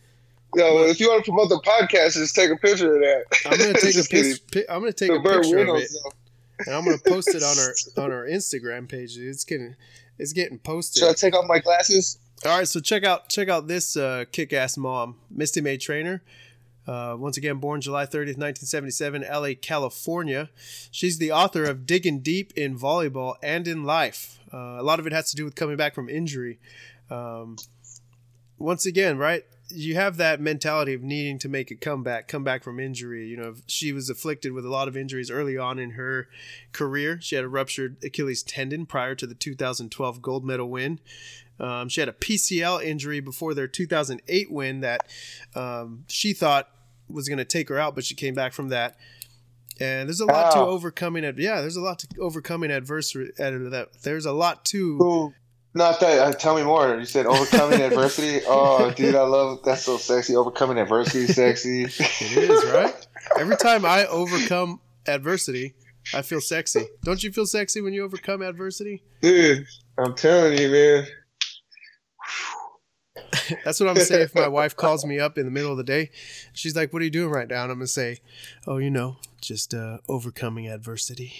Speaker 2: Yeah, well, if you want to promote the podcast, just take a picture of that.
Speaker 1: I'm gonna take a [LAUGHS] pic- I'm gonna take the a picture of it, and I'm gonna post it on our [LAUGHS] on our Instagram page. It's getting it's getting posted.
Speaker 2: Should I take off my glasses?
Speaker 1: All right, so check out check out this uh, kick ass mom, Misty May Treanor. Uh, once again, born July 30th, 1977, LA, California. She's the author of Digging Deep in Volleyball and in Life. Uh, a lot of it has to do with coming back from injury. Um, once again, right? You have that mentality of needing to make a comeback, come back from injury. You know, she was afflicted with a lot of injuries early on in her career. She had a ruptured Achilles tendon prior to the 2012 gold medal win. Um, she had a PCL injury before their 2008 win that um, she thought was going to take her out, but she came back from that. And there's a lot to overcoming. Ad- yeah, there's a lot to overcoming adversity. ad- That there's a lot to.
Speaker 2: Ooh, not that. Uh, tell me more. You said overcoming adversity. [LAUGHS] Oh, dude, I love that's so sexy. Overcoming adversity, sexy.
Speaker 1: It is right. Every time I overcome adversity, I feel sexy. Don't you feel sexy when you overcome adversity?
Speaker 2: dude. I'm telling you, man. [LAUGHS]
Speaker 1: That's what I'm saying. If my wife calls me up in the middle of the day, she's like, "What are you doing right now?" And I'm gonna say, "Oh, you know, just uh, overcoming adversity."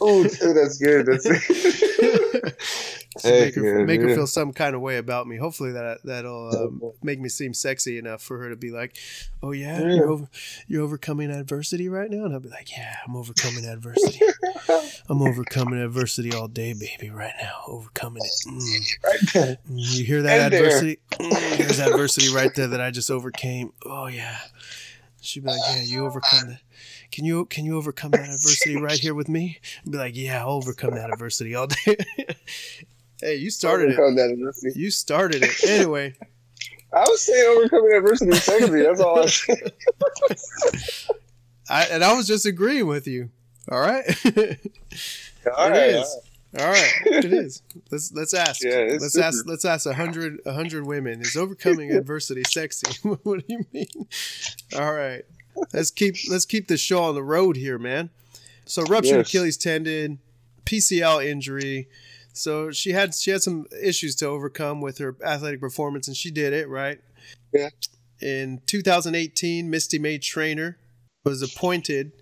Speaker 2: Oh, dude, that's good. That's [LAUGHS] [LAUGHS]
Speaker 1: make her, make her feel some kind of way about me. Hopefully that that'll [LAUGHS] um, make me seem sexy enough for her to be like, "Oh yeah, you're over, you're overcoming adversity right now," and I'll be like, "Yeah, I'm overcoming adversity. [LAUGHS] I'm overcoming adversity all day, baby. Right now, overcoming it. Mm.
Speaker 2: right.
Speaker 1: Mm, You hear that
Speaker 2: And
Speaker 1: adversity? Mm, there's adversity right there that I just overcame. Oh yeah. She'd be like, "Yeah, you overcome that. Can you can you overcome that adversity right here with me?" I'd be like, "Yeah, I'll overcome that adversity all day." [LAUGHS] hey, you started it.
Speaker 2: Overcome that adversity.
Speaker 1: You started it. Anyway, [LAUGHS]
Speaker 2: I was saying overcoming adversity is sexy. That's all I said. [LAUGHS]
Speaker 1: I and I was just agreeing with you. All right.
Speaker 2: All
Speaker 1: It
Speaker 2: right,
Speaker 1: is. All right, it is. Let's let's ask.
Speaker 2: Yeah,
Speaker 1: let's
Speaker 2: super.
Speaker 1: ask. Let's ask a hundred a hundred women. Is overcoming adversity sexy? what do you mean? All right, let's keep let's keep the show on the road here, man. So ruptured
Speaker 2: Yes.
Speaker 1: Achilles tendon, PCL injury. So she had she had some issues to overcome with her athletic performance, and she did it right.
Speaker 2: Yeah.
Speaker 1: In 2018, Misty May Treanor was appointed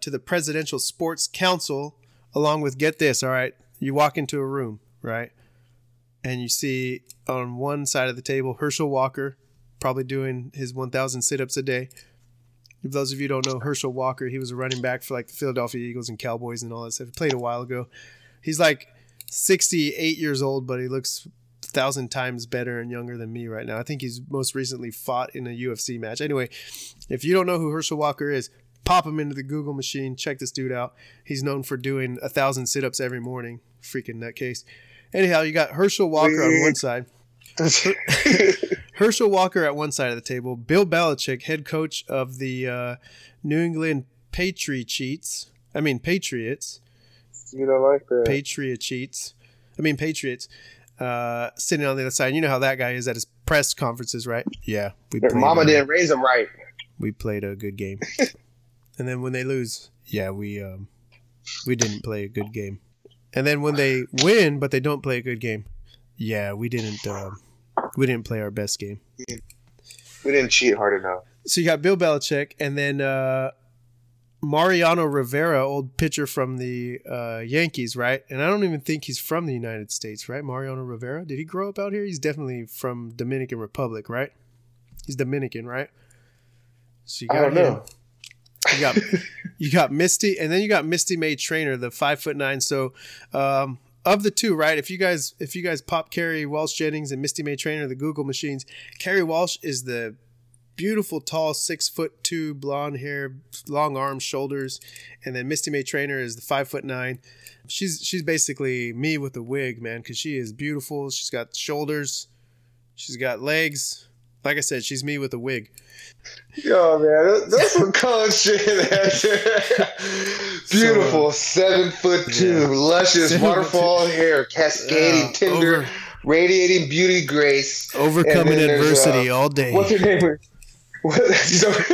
Speaker 1: to the Presidential Sports Council, along with get this, all right. You walk into a room, right? And you see on one side of the table Herschel Walker, probably doing his 1,000 sit ups a day. If those of you don't know Herschel Walker, he was a running back for like the Philadelphia Eagles and Cowboys and all that stuff. He played a while ago. He's like 68 years old, but he looks a thousand times better and younger than me right now. I think he's most recently fought in a UFC match. Anyway, if you don't know who Herschel Walker is, pop him into the Google machine. Check this dude out. He's known for doing a thousand sit ups every morning. Freaking nutcase. Anyhow, you got Herschel Walker on one side. [LAUGHS] [LAUGHS] Herschel Walker at one side of the table. Bill Belichick, head coach of the uh, New England Patriots. I mean Patriots.
Speaker 2: you don't like that.
Speaker 1: Patriot cheats. I mean Patriots. Uh, sitting on the other side. You know how that guy is at his press conferences, right? Yeah, we
Speaker 2: Your mama
Speaker 1: uh,
Speaker 2: didn't raise him right.
Speaker 1: We played a good game, [LAUGHS] and then when they lose, yeah, we um, we didn't play a good game. And then when they win, but they don't play a good game, yeah, we didn't um, we didn't play our best game.
Speaker 2: We didn't cheat hard enough.
Speaker 1: So you got Bill Belichick, and then uh, Mariano Rivera, old pitcher from the uh, Yankees, right? And I don't even think he's from the United States, right? Mariano Rivera. Did he grow up out here? He's definitely from Dominican Republic, right? He's Dominican, right? So you
Speaker 2: I
Speaker 1: got
Speaker 2: don't
Speaker 1: him.
Speaker 2: know.
Speaker 1: You got [LAUGHS] you got Misty, and then you got Misty May Treanor, the five foot nine. So um, of the two, right? If you guys if you guys pop Kerri Walsh Jennings and Misty May Treanor, the Google machines, Kerri Walsh is the beautiful, tall, six foot two, blonde hair, long arms, shoulders, and then Misty May Treanor is the five foot nine. She's she's basically me with a wig, man, because she is beautiful. She's got shoulders, she's got legs. Like I said, she's me with a wig.
Speaker 2: Yo, man, that- that's some [LAUGHS] cold shit. [LAUGHS] Beautiful, seven foot two,
Speaker 1: Yeah.
Speaker 2: luscious waterfall hair, cascading,
Speaker 1: Yeah,
Speaker 2: tender,
Speaker 1: over-
Speaker 2: radiating beauty, grace.
Speaker 1: overcoming
Speaker 2: there's,
Speaker 1: adversity
Speaker 2: uh,
Speaker 1: all day.
Speaker 2: What's her name? What, [LAUGHS] so, [LAUGHS]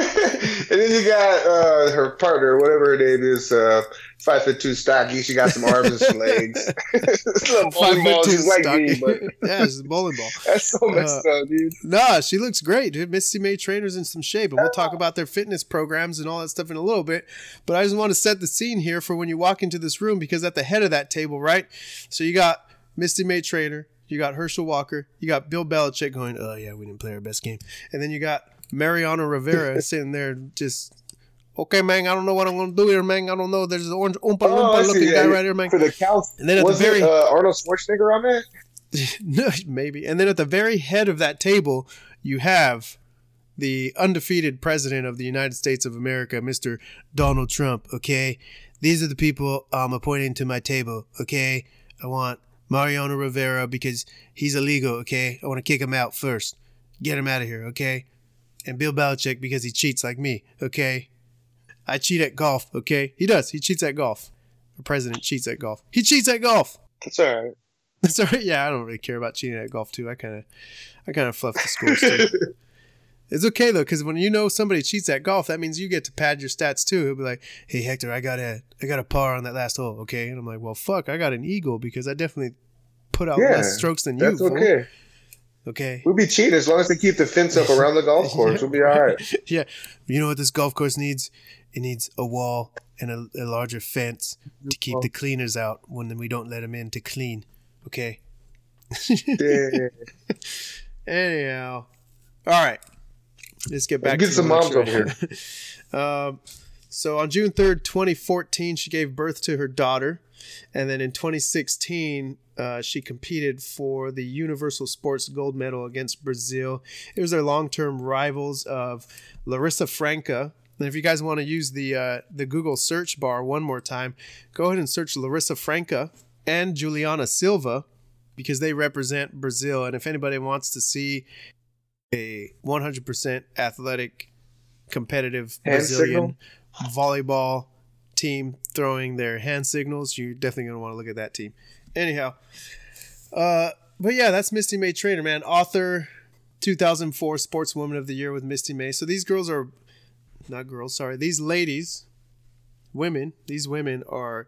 Speaker 2: and then you got uh, her partner, whatever her name is, uh, five foot two, stocky. She got some arms and some legs. [LAUGHS] Little bowling ball, she's like me, but
Speaker 1: yeah, she's a bowling ball.
Speaker 2: that's so messed up, dude.
Speaker 1: Nah, she looks great, dude. Misty May Treanor's in some shape, and we'll talk about their fitness programs and all that stuff in a little bit. But I just want to set the scene here for when you walk into this room because at the head of that table, right? So you got Misty May Treanor, you got Herschel Walker, you got Bill Belichick going, "Oh yeah, we didn't play our best game," and then you got Mariano Rivera [LAUGHS] sitting there just. Okay, man. I don't know what I'm gonna do here, man. I don't know. There's an orange oompa
Speaker 2: Oh,
Speaker 1: loompa looking
Speaker 2: yeah,
Speaker 1: guy right here, man.
Speaker 2: For the counts,
Speaker 1: And then at
Speaker 2: was
Speaker 1: the very
Speaker 2: it uh, Arnold Schwarzenegger on that? [LAUGHS]
Speaker 1: no, maybe. And then at the very head of that table, you have the undefeated president of the United States of America, Mr. Donald Trump. Okay, these are the people I'm appointing to my table. Okay, I want Mariano Rivera because he's illegal. Okay, I want to kick him out first. Get him out of here. Okay, and Bill Belichick because he cheats like me. Okay, I cheat at golf. Okay, he does. He cheats at golf. The president cheats at golf. He cheats at golf.
Speaker 2: That's all right.
Speaker 1: That's all right. Yeah, I don't really care about cheating at golf too. I kind of, I kind of fluff the scores too. [LAUGHS] it's okay though, because when you know somebody cheats at golf, that means you get to pad your stats too. He'll be like, "Hey Hector, I got a, I got a par on that last hole." Okay, and I'm like, "Well, fuck, I got an eagle because I definitely put out
Speaker 2: Yeah,
Speaker 1: less strokes than you."
Speaker 2: That's
Speaker 1: fool."
Speaker 2: okay.
Speaker 1: Okay.
Speaker 2: We'll be cheating as long as they keep the fence up around the golf [LAUGHS] course. We'll be all right. [LAUGHS]
Speaker 1: yeah. You know what this golf course needs? It needs a wall and a, a larger fence to keep the cleaners out when we don't let them in to clean. Okay.
Speaker 2: Yeah. [LAUGHS]
Speaker 1: Anyhow, all right. Let's get back
Speaker 2: Get
Speaker 1: to
Speaker 2: some moms
Speaker 1: lecture. um, so on June third, twenty fourteen, she gave birth to her daughter, and then in twenty sixteen, uh, she competed for the Universal Sports Gold Medal against Brazil. It was their long term rivals of Larissa Franca. And if you guys want to use the uh, the Google search bar one more time, go ahead and search Larissa Franca and Juliana Silva because they represent Brazil. And if anybody wants to see a 100% athletic, competitive
Speaker 2: Hand
Speaker 1: Brazilian volleyball team throwing their hand signals, you're definitely going to want to look at that team. Anyhow, uh, but yeah, that's Misty May Treanor, man. Author, 2004 Sportswoman of the Year with Misty May. So these girls are, not girls, sorry, these ladies, women, these women are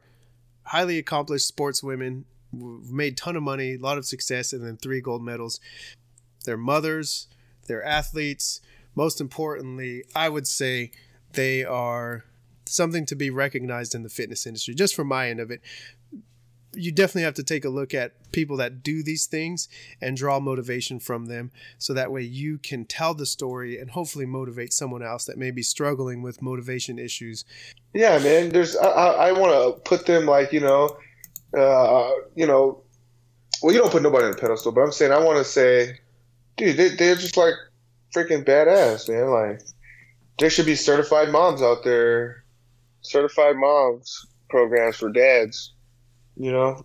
Speaker 1: highly accomplished sports women made ton of money, a lot of success, and then three gold medals. They're mothers, they're athletes. Most importantly, I would say they are something to be recognized in the fitness industry, just from my end of it. You definitely have to take a look at people that do these things and draw motivation from them so that way you can tell the story and hopefully motivate someone else that may be struggling with motivation issues.
Speaker 2: Yeah, man. There's I, I, want to put them like you know, uh, you know, well, you don't put nobody on a pedestal, but I'm saying I want to say, dude, they, they're just like freaking badass, man. Like there should be certified moms out there, certified moms programs for dads. You know,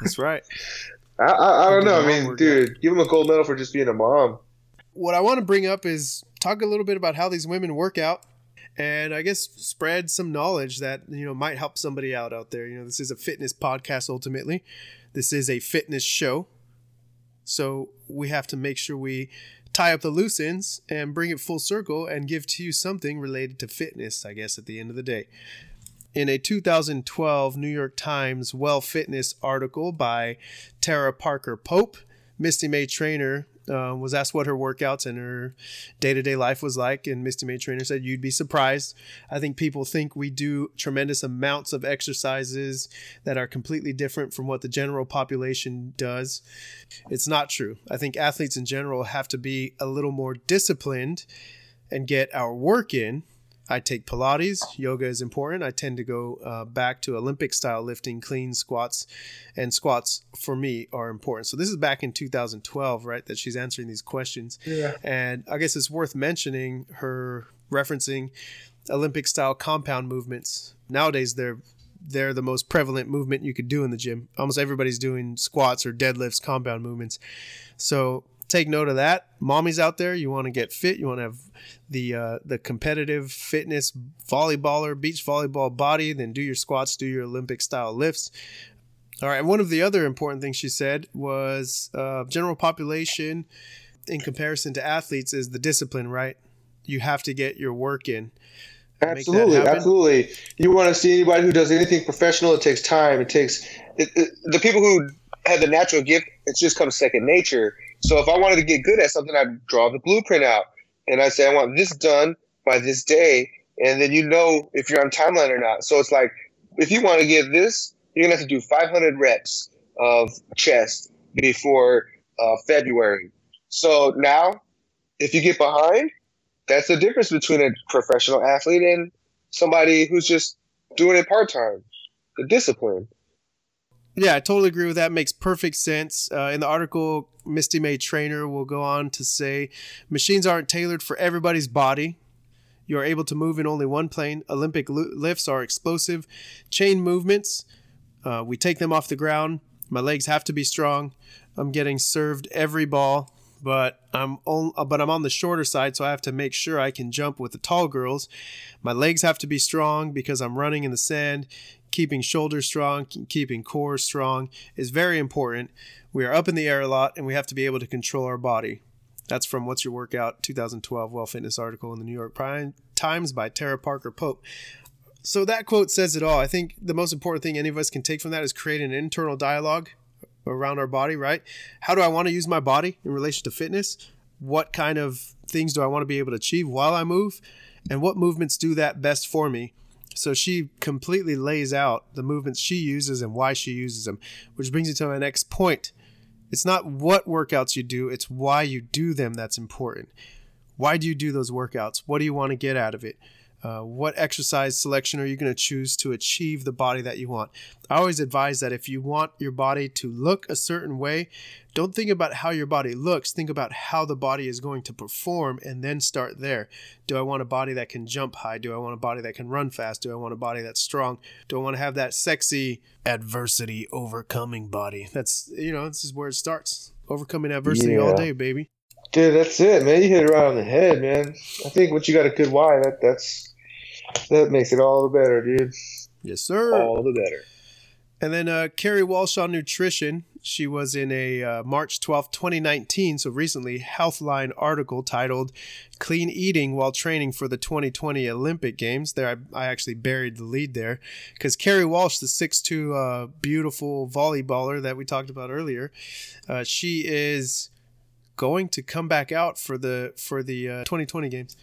Speaker 1: That's right. [LAUGHS]
Speaker 2: I I, I don't know. I mean,
Speaker 1: workout.
Speaker 2: dude, give them a gold medal for just being a mom.
Speaker 1: what I want to bring up is talk a little bit about how these women work out and I guess spread some knowledge that, you know, might help somebody out out there. You know, this is a fitness podcast ultimately. This is a fitness show. So we have to make sure we tie up the loose ends and bring it full circle and give to you something related to fitness, I guess, at the end of the day. In a 2012 New York Times Well Fitness article by Tara Parker Pope, Misty May Treanor uh, was asked what her workouts and her day to day life was like. And Misty May Treanor said, You'd be surprised. I think people think we do tremendous amounts of exercises that are completely different from what the general population does. It's not true. I think athletes in general have to be a little more disciplined and get our work in. I take Pilates. Yoga is important. I tend to go uh, back to Olympic style lifting, clean squats, and squats for me are important. So this is back in 2012, right? That she's answering these questions.
Speaker 2: Yeah.
Speaker 1: And I guess it's worth mentioning her referencing Olympic style compound movements. Nowadays, they're they're the most prevalent movement you could do in the gym. Almost everybody's doing squats or deadlifts, compound movements. So take note of that. Mommies out there, you want to get fit, you want to have the uh, the competitive fitness volleyballer, beach volleyball body, then do your squats, do your Olympic style lifts. All right, and one of the other important things she said was uh, general population in comparison to athletes is the discipline, right? You have to get your work in.
Speaker 2: Absolutely, absolutely. You want to see anybody who does anything professional? It takes time. It takes it, it, the people who have the natural gift. It just comes second nature. So if I wanted to get good at something, I'd draw the blueprint out and I say I want this done by this day, and then you know if you're on timeline or not. So it's like if you want to get this, you're gonna have to do 500 reps of chest before uh, February. So now, if you get behind, that's the difference between a professional athlete and somebody who's just doing it part time. The discipline.
Speaker 1: Yeah, I totally agree with that. Makes perfect sense. Uh, in the article, Misty May Treanor will go on to say machines aren't tailored for everybody's body. You are able to move in only one plane. Olympic lifts are explosive chain movements. Uh, we take them off the ground. My legs have to be strong. I'm getting served every ball, but I'm on, uh, but I'm on the shorter side, so I have to make sure I can jump with the tall girls. My legs have to be strong because I'm running in the sand. Keeping shoulders strong, keeping core strong is very important. We are up in the air a lot, and we have to be able to control our body. That's from What's Your Workout 2012 Well Fitness article in the New York Times by Tara Parker Pope. So that quote says it all. I think the most important thing any of us can take from that is create an internal dialogue around our body, right? How do I want to use my body in relation to fitness? What kind of things do I want to be able to achieve while I move? And what movements do that best for me? So she completely lays out the movements she uses and why she uses them, which brings me to my next point. It's not what workouts you do, it's why you do them that's important. Why do you do those workouts? What do you want to get out of it? Uh, what exercise selection are you going to choose to achieve the body that you want? I always advise that if you want your body to look a certain way, don't think about how your body looks. Think about how the body is going to perform and then start there. Do I want a body that can jump high? Do I want a body that can run fast? Do I want a body that's strong? Do I want to have that sexy adversity overcoming body? That's, you know, this is where it starts. Overcoming adversity yeah. all day, baby.
Speaker 2: Dude, that's it, man. You hit it right on the head, man. I think once you got a good why, that that's that makes it all the better, dude.
Speaker 1: Yes, sir.
Speaker 2: All the better.
Speaker 1: And then uh, Kerri Walsh on nutrition. She was in a uh, March 12, 2019, so recently, Healthline article titled Clean Eating While Training for the 2020 Olympic Games. There, I, I actually buried the lead there because Kerri Walsh, the 6'2 uh, beautiful volleyballer that we talked about earlier, uh, she is going to come back out for the for the uh, 2020 games.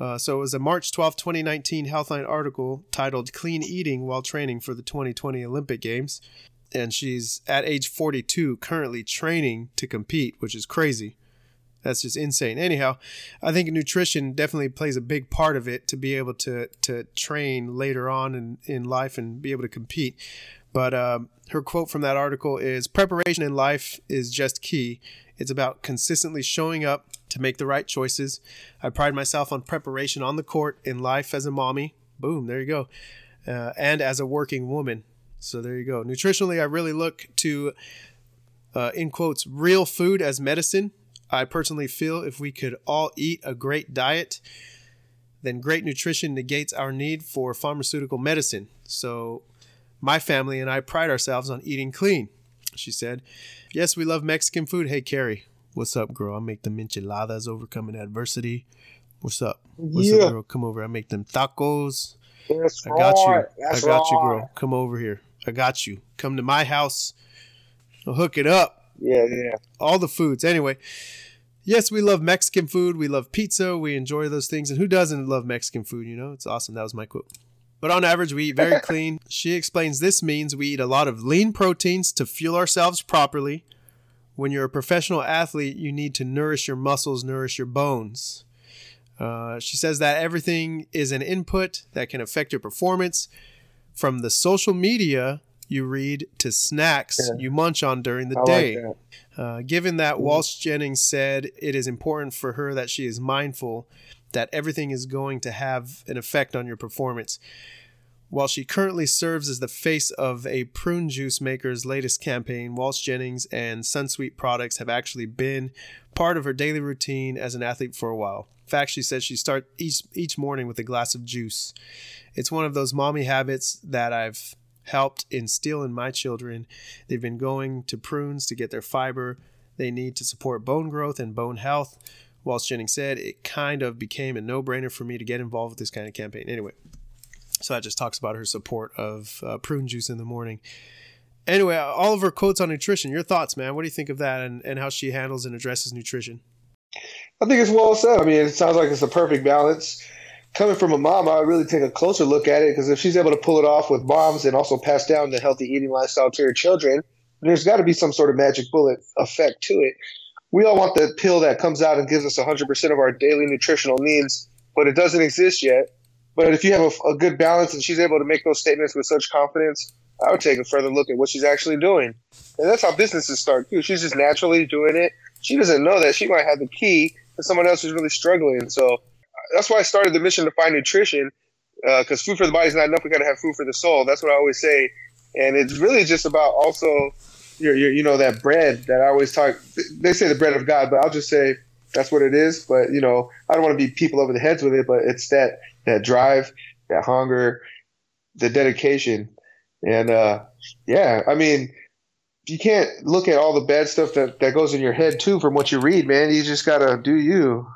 Speaker 1: Uh, so it was a March 12, 2019 Healthline article titled "Clean Eating While Training for the 2020 Olympic Games," and she's at age 42 currently training to compete, which is crazy. That's just insane. Anyhow, I think nutrition definitely plays a big part of it to be able to to train later on in, in life and be able to compete. But um, her quote from that article is Preparation in life is just key. It's about consistently showing up to make the right choices. I pride myself on preparation on the court, in life as a mommy. Boom, there you go. Uh, and as a working woman. So there you go. Nutritionally, I really look to, uh, in quotes, real food as medicine. I personally feel if we could all eat a great diet, then great nutrition negates our need for pharmaceutical medicine. So my family and I pride ourselves on eating clean, she said. Yes, we love Mexican food. Hey, Kerri, what's up, girl? I make them enchiladas overcoming adversity. What's up? What's yeah. up, girl? Come over. I make them tacos. That's I got right. you. That's I got right. you, girl. Come over here. I got you. Come to my house. I'll hook it up.
Speaker 2: Yeah, yeah.
Speaker 1: All the foods. Anyway, yes, we love Mexican food. We love pizza. We enjoy those things. And who doesn't love Mexican food? You know, it's awesome. That was my quote. But on average, we eat very [LAUGHS] clean. She explains this means we eat a lot of lean proteins to fuel ourselves properly. When you're a professional athlete, you need to nourish your muscles, nourish your bones. Uh, she says that everything is an input that can affect your performance. From the social media you read to snacks yeah. you munch on during the I day. Like uh, given that mm-hmm. Walsh Jennings said it is important for her that she is mindful that everything is going to have an effect on your performance. While she currently serves as the face of a prune juice maker's latest campaign, Walsh Jennings and Sunsweet products have actually been part of her daily routine as an athlete for a while. In fact, she says she starts each each morning with a glass of juice. It's one of those mommy habits that I've helped instill in my children. They've been going to prunes to get their fiber they need to support bone growth and bone health. Walsh Jennings said, it kind of became a no brainer for me to get involved with this kind of campaign. Anyway, so that just talks about her support of uh, prune juice in the morning. Anyway, all of her quotes on nutrition. Your thoughts, man? What do you think of that and, and how she handles and addresses nutrition?
Speaker 2: I think it's well said. I mean, it sounds like it's a perfect balance. Coming from a mom, I would really take a closer look at it because if she's able to pull it off with moms and also pass down the healthy eating lifestyle to her children, there's got to be some sort of magic bullet effect to it we all want the pill that comes out and gives us 100% of our daily nutritional needs, but it doesn't exist yet. But if you have a, a, good balance and she's able to make those statements with such confidence, I would take a further look at what she's actually doing. And that's how businesses start too. She's just naturally doing it. She doesn't know that she might have the key to someone else who's really struggling. So that's why I started the mission to find nutrition because uh, food for the body is not enough. We got to have food for the soul. That's what I always say. And it's really just about also your, your, you know, that bread that I always talk. They say the bread of God, but I'll just say that's what it is. But you know, I don't want to be people over the heads with it, but it's that that drive, that hunger, the dedication, and uh, yeah, I mean, you can't look at all the bad stuff that that goes in your head too from what you read, man. You just gotta do you.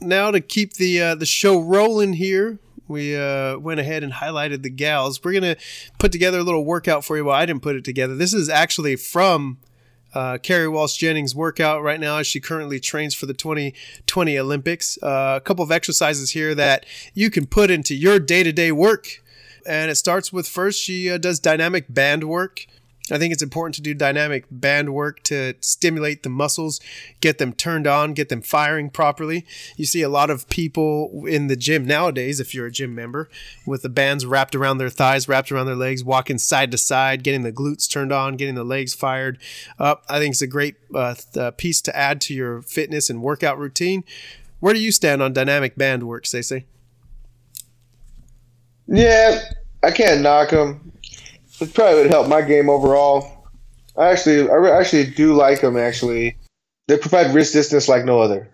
Speaker 1: Now to keep the uh, the show rolling here, we uh, went ahead and highlighted the gals. We're gonna put together a little workout for you. Well, I didn't put it together. This is actually from uh, Kerri Walsh Jennings' workout right now as she currently trains for the 2020 Olympics. Uh, a couple of exercises here that you can put into your day to day work. And it starts with first, she uh, does dynamic band work. I think it's important to do dynamic band work to stimulate the muscles, get them turned on, get them firing properly. You see a lot of people in the gym nowadays, if you're a gym member, with the bands wrapped around their thighs, wrapped around their legs, walking side to side, getting the glutes turned on, getting the legs fired up. I think it's a great uh, uh piece to add to your fitness and workout routine. Where do you stand on dynamic band work, Stacey?
Speaker 2: Yeah, I can't knock them it probably would help my game overall. I actually, I actually do like them. Actually, they provide wrist distance like no other.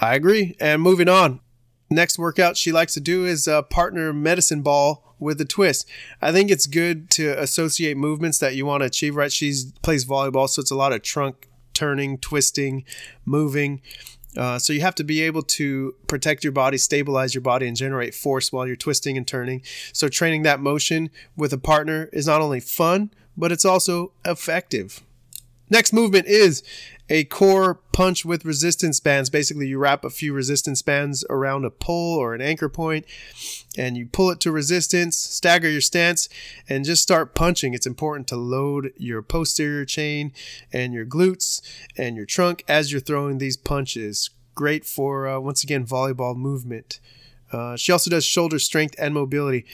Speaker 1: I agree. And moving on, next workout she likes to do is a partner medicine ball with a twist. I think it's good to associate movements that you want to achieve. Right? She plays volleyball, so it's a lot of trunk turning, twisting, moving. Uh, so you have to be able to protect your body, stabilize your body, and generate force while you're twisting and turning. So training that motion with a partner is not only fun, but it's also effective. Next movement is a core punch with resistance bands. Basically, you wrap a few resistance bands around a pole or an anchor point and you pull it to resistance, stagger your stance, and just start punching. It's important to load your posterior chain and your glutes and your trunk as you're throwing these punches. Great for, uh, once again, volleyball movement. Uh, she also does shoulder strength and mobility.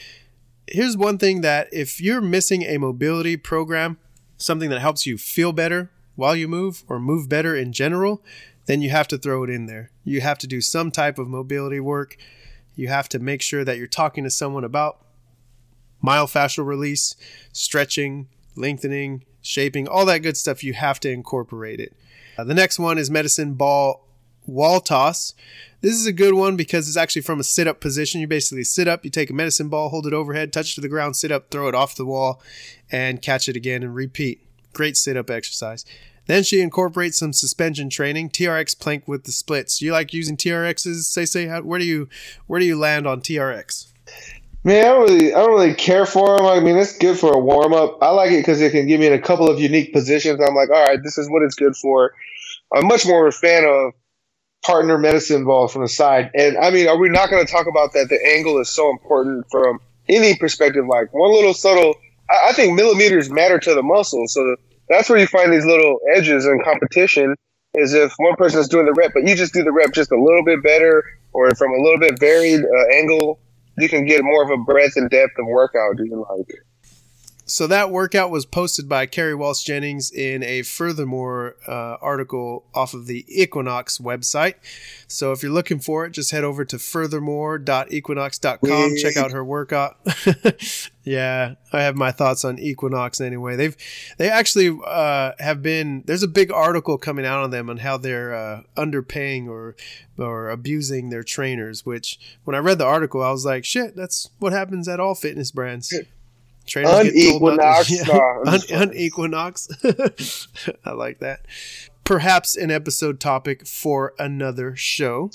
Speaker 1: Here's one thing that if you're missing a mobility program, something that helps you feel better while you move or move better in general, then you have to throw it in there. You have to do some type of mobility work. You have to make sure that you're talking to someone about myofascial release, stretching, lengthening, shaping, all that good stuff. You have to incorporate it. Uh, the next one is medicine ball wall toss. This is a good one because it's actually from a sit up position. You basically sit up, you take a medicine ball, hold it overhead, touch to the ground, sit up, throw it off the wall, and catch it again and repeat. Great sit up exercise. Then she incorporates some suspension training, TRX plank with the splits. You like using TRXs? Say say how, where do you where do you land on TRX?
Speaker 2: Man, I don't really I don't really care for them. I mean, it's good for a warm up. I like it because it can give me in a couple of unique positions. I'm like, all right, this is what it's good for. I'm much more of a fan of partner medicine ball from the side. And I mean, are we not going to talk about that? The angle is so important from any perspective. Like one little subtle I, I think millimeters matter to the muscle. So that's where you find these little edges in competition. Is if one person is doing the rep, but you just do the rep just a little bit better, or from a little bit varied uh, angle, you can get more of a breadth and depth of workout. Do you like?
Speaker 1: So that workout was posted by Kerri Walsh Jennings in a furthermore uh, article off of the Equinox website. So if you're looking for it, just head over to furthermore.equinox.com. Check out her workout. [LAUGHS] yeah, I have my thoughts on Equinox anyway. They've they actually uh, have been. There's a big article coming out on them on how they're uh, underpaying or or abusing their trainers. Which when I read the article, I was like, shit, that's what happens at all fitness brands.
Speaker 2: Trainers unequinox.
Speaker 1: Get told not, yeah. Un- unequinox. [LAUGHS] I like that. Perhaps an episode topic for another show.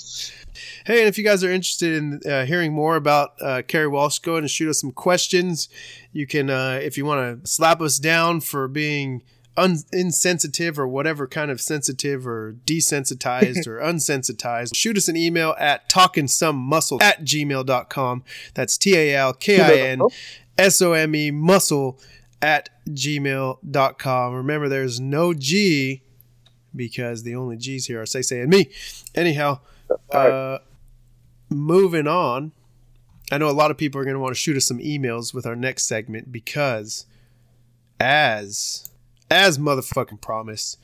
Speaker 1: Hey, and if you guys are interested in uh, hearing more about uh, Kerri Walsh, go ahead and shoot us some questions. You can, uh, if you want to slap us down for being un- insensitive or whatever kind of sensitive or desensitized or [LAUGHS] unsensitized, shoot us an email at talkingsome at gmail.com. That's T A L K I N S O M E muscle at gmail.com. Remember, there's no G because the only G's here are Say Say and me. Anyhow, uh, moving on. I know a lot of people are going to want to shoot us some emails with our next segment because as as motherfucking promised,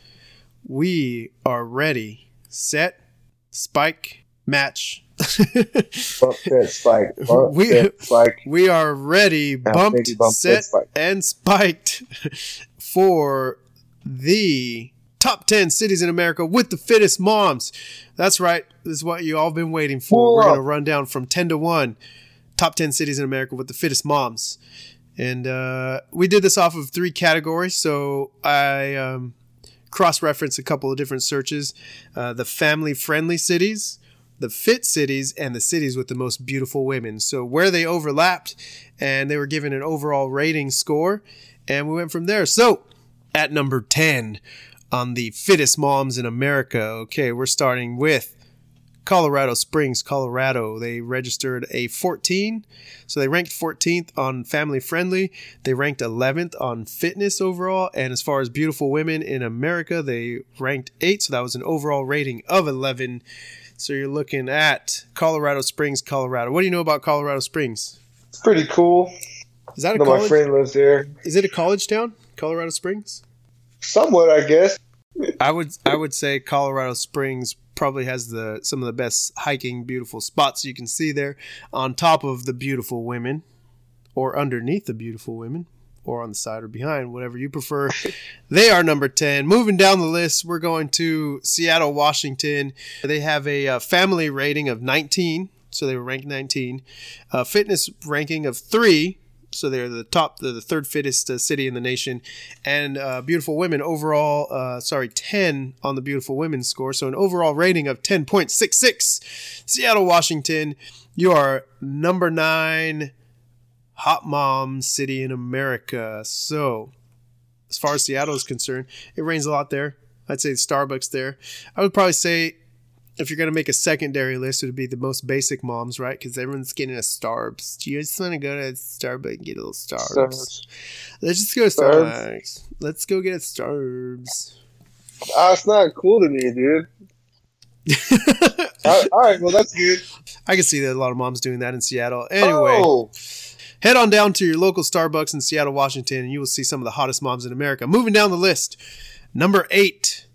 Speaker 1: we are ready, set, spike, match.
Speaker 2: Bump that spike. Bump
Speaker 1: We- we are ready, bumped,
Speaker 2: bump
Speaker 1: set, and spiked [LAUGHS] for the top 10 cities in America with the fittest moms. That's right. This is what you all been waiting for.
Speaker 2: Pull
Speaker 1: We're going to run down from 10 to 1 top 10 cities in America with the fittest moms. And uh, we did this off of three categories. So I um, cross referenced a couple of different searches uh, the family friendly cities, the fit cities, and the cities with the most beautiful women. So where they overlapped, and they were given an overall rating score. And we went from there. So at number 10 on the fittest moms in America, okay, we're starting with Colorado Springs, Colorado. They registered a 14. So they ranked 14th on family friendly. They ranked 11th on fitness overall. And as far as beautiful women in America, they ranked 8. So that was an overall rating of 11. So you're looking at Colorado Springs, Colorado. What do you know about Colorado Springs?
Speaker 2: It's pretty cool.
Speaker 1: Is that a
Speaker 2: know my friend lives there.
Speaker 1: Is it a college town? Colorado Springs?
Speaker 2: Somewhat, I guess.
Speaker 1: I would I would say Colorado Springs probably has the some of the best hiking beautiful spots you can see there on top of the beautiful women or underneath the beautiful women or on the side or behind whatever you prefer. [LAUGHS] They are number 10 moving down the list we're going to Seattle Washington. They have a uh, family rating of 19 so they were ranked 19 uh, fitness ranking of 3 so they're the top the, the third fittest uh, city in the nation. And uh, beautiful women overall uh, sorry 10 on the beautiful women score so an overall rating of 10.66 seattle washington you are number nine hot mom city in america so as far as seattle is concerned it rains a lot there i'd say starbucks there i would probably say if you're going to make a secondary list, it would be the most basic moms, right? Because everyone's getting a Starbucks. Do you just want to go to Starbucks and get a little Starbs?
Speaker 2: Starbucks.
Speaker 1: Let's just go to
Speaker 2: Starbs.
Speaker 1: Starbucks. Let's go get a Starbucks.
Speaker 2: Ah, it's not cool to me, dude. [LAUGHS] all, right, all right, well that's good.
Speaker 1: I can see that a lot of moms doing that in Seattle. Anyway,
Speaker 2: Oh,
Speaker 1: head on down to your local Starbucks in Seattle, Washington, and you will see some of the hottest moms in America. Moving down the list, number eight,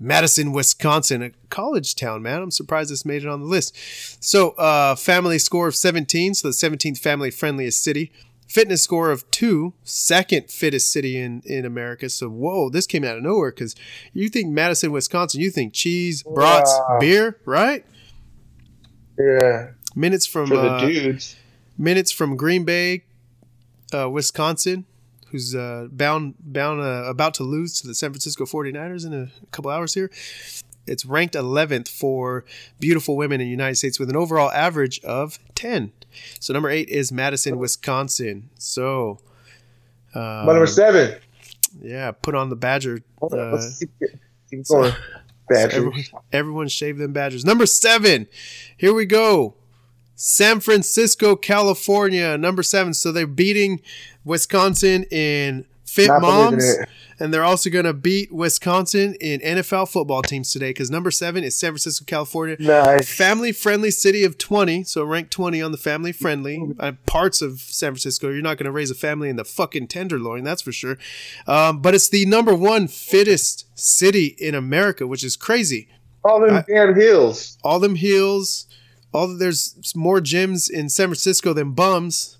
Speaker 1: Madison, Wisconsin, a college town, man. I'm surprised this made it on the list. So, uh, family score of 17, so the 17th family friendliest city. Fitness score of two, second fittest city in, in America. So, whoa, this came out of nowhere because you think Madison, Wisconsin, you think cheese, brats,
Speaker 2: Wow.
Speaker 1: beer, right?
Speaker 2: yeah,
Speaker 1: Minutes from
Speaker 2: for the
Speaker 1: uh,
Speaker 2: dudes.
Speaker 1: Minutes from Green Bay, uh, Wisconsin, who's uh, bound bound uh, about to lose to the San Francisco 49ers in a couple hours here. It's ranked 11th for beautiful women in the United States with an overall average of 10. So number 8 is Madison, Wisconsin. So uh,
Speaker 2: My number seven.
Speaker 1: yeah, put on the Badger uh,
Speaker 2: let's keep, keep going. Badger.
Speaker 1: everyone, everyone shave them badgers. Number seven. Here we go. San Francisco, California. Number seven. So they're beating Wisconsin in fit
Speaker 2: Not
Speaker 1: moms. And they're also going to beat Wisconsin in NFL football teams today because number seven is San Francisco, California.
Speaker 2: Nice.
Speaker 1: Family friendly city of 20, so ranked 20 on the family friendly uh, parts of San Francisco. You're not going to raise a family in the fucking Tenderloin, that's for sure. Um, but it's the number one fittest city in America, which is crazy.
Speaker 2: All them
Speaker 1: I-
Speaker 2: damn hills.
Speaker 1: All them hills, all there's more gyms in San Francisco than bums,